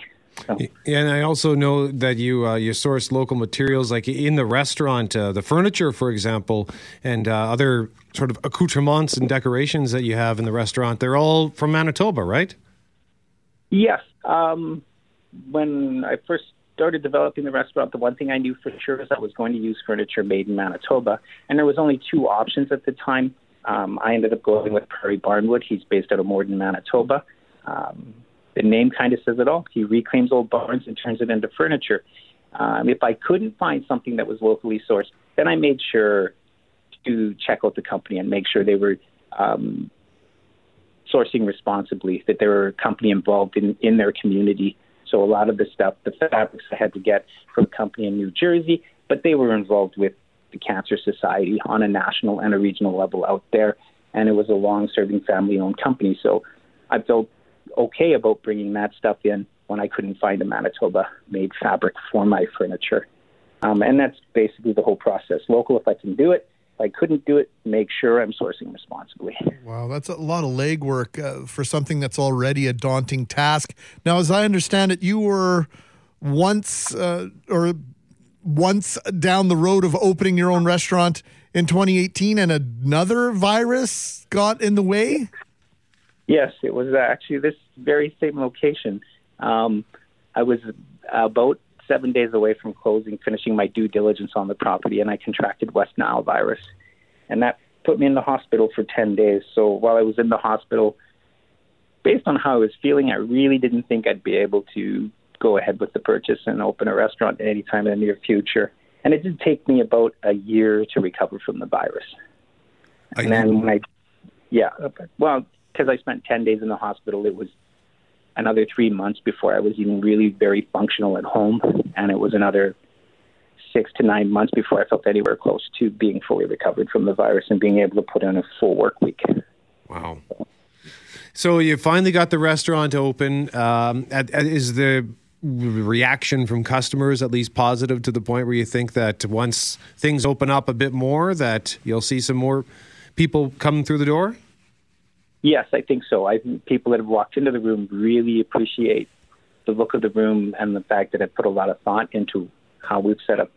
Yeah, and I also know that you uh, you source local materials, like in the restaurant, uh, the furniture, for example, and uh, other sort of accoutrements and decorations that you have in the restaurant. They're all from Manitoba, right? Yes. Um, when I first started developing the restaurant, the one thing I knew for sure is I was going to use furniture made in Manitoba, and there was only two options at the time. Um, I ended up going with Prairie Barnwood. He's based out of Morden, Manitoba. Um, the name kind of says it all. He reclaims old barns and turns it into furniture. Um, if I couldn't find something that was locally sourced, then I made sure to check out the company and make sure they were um, sourcing responsibly, that they were a company involved in, in their community. So a lot of the stuff, the fabrics I had to get from a company in New Jersey, but they were involved with the Cancer Society on a national and a regional level out there. And it was a long serving family owned company. So I felt okay about bringing that stuff in when I couldn't find a Manitoba made fabric for my furniture. Um, and that's basically the whole process. Local if I can do it. If I couldn't do it, make sure I'm sourcing responsibly. Wow, that's a lot of legwork uh, for something that's already a daunting task. Now, as I understand it, you were once uh, or once down the road of opening your own restaurant in 2018, and another virus got in the way. Yes, it was actually this very same location. Um, I was about seven days away from closing, finishing my due diligence on the property, and I contracted West Nile virus. And that put me in the hospital for 10 days. So while I was in the hospital, based on how I was feeling, I really didn't think I'd be able to go ahead with the purchase and open a restaurant at any time in the near future. And it did take me about a year to recover from the virus. And then when I, yeah, well, because I spent 10 days in the hospital, it was another three months before I was even really very functional at home. And it was another six to nine months before I felt anywhere close to being fully recovered from the virus and being able to put in a full work week. Wow. So you finally got the restaurant open. Um, at, at- is the reaction from customers at least positive to the point where you think that once things open up a bit more, that you'll see some more people come through the door? Yes, I think so. I think people that have walked into the room really appreciate the look of the room and the fact that I put a lot of thought into how we've set up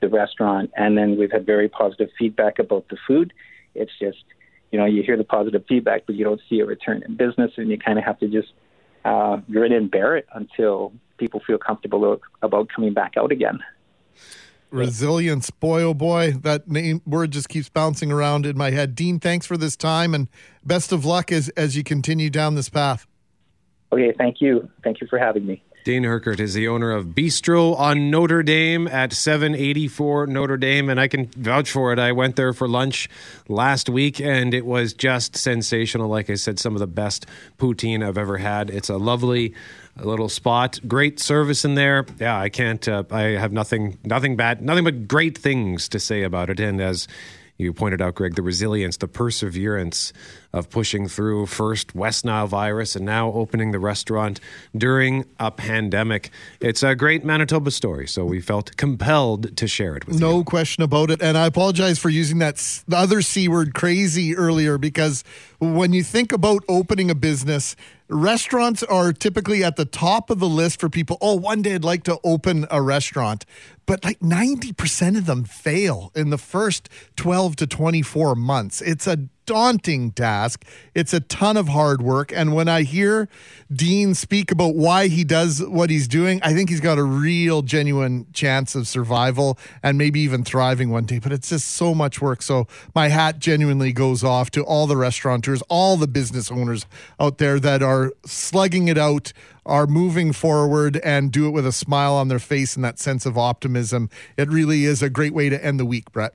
the restaurant. And then we've had very positive feedback about the food. It's just, you know, you hear the positive feedback, but you don't see a return in business, and you kind of have to just uh, grin and bear it until people feel comfortable about coming back out again. Resilience, boy, oh boy, that name word just keeps bouncing around in my head. Dean, thanks for this time and best of luck as as you continue down this path. Okay, thank you. Thank you for having me. Dean Herkert is the owner of Bistro on Notre Dame at 784 Notre Dame, and I can vouch for it. I went there for lunch last week, and it was just sensational. Like I said, some of the best poutine I've ever had. It's a lovely little spot, great service in there. Yeah, I can't. Uh, I have nothing, nothing bad, nothing but great things to say about it. And as you pointed out, Greg, the resilience, the perseverance of pushing through first West Nile virus and now opening the restaurant during a pandemic. It's a great Manitoba story, so we felt compelled to share it with you. No question about it. And I apologize for using that the other C word crazy earlier because when you think about opening a business, restaurants are typically at the top of the list for people. Oh, one day I'd like to open a restaurant. But like 90% of them fail in the first 12 to 24 months. It's a daunting task. It's a ton of hard work. And when I hear Dean speak about why he does what he's doing, I think he's got a real, genuine chance of survival and maybe even thriving one day. But it's just so much work. So my hat genuinely goes off to all the restaurateurs, all the business owners out there that are slugging it out. Are moving forward and do it with a smile on their face and that sense of optimism. It really is a great way to end the week, Brett.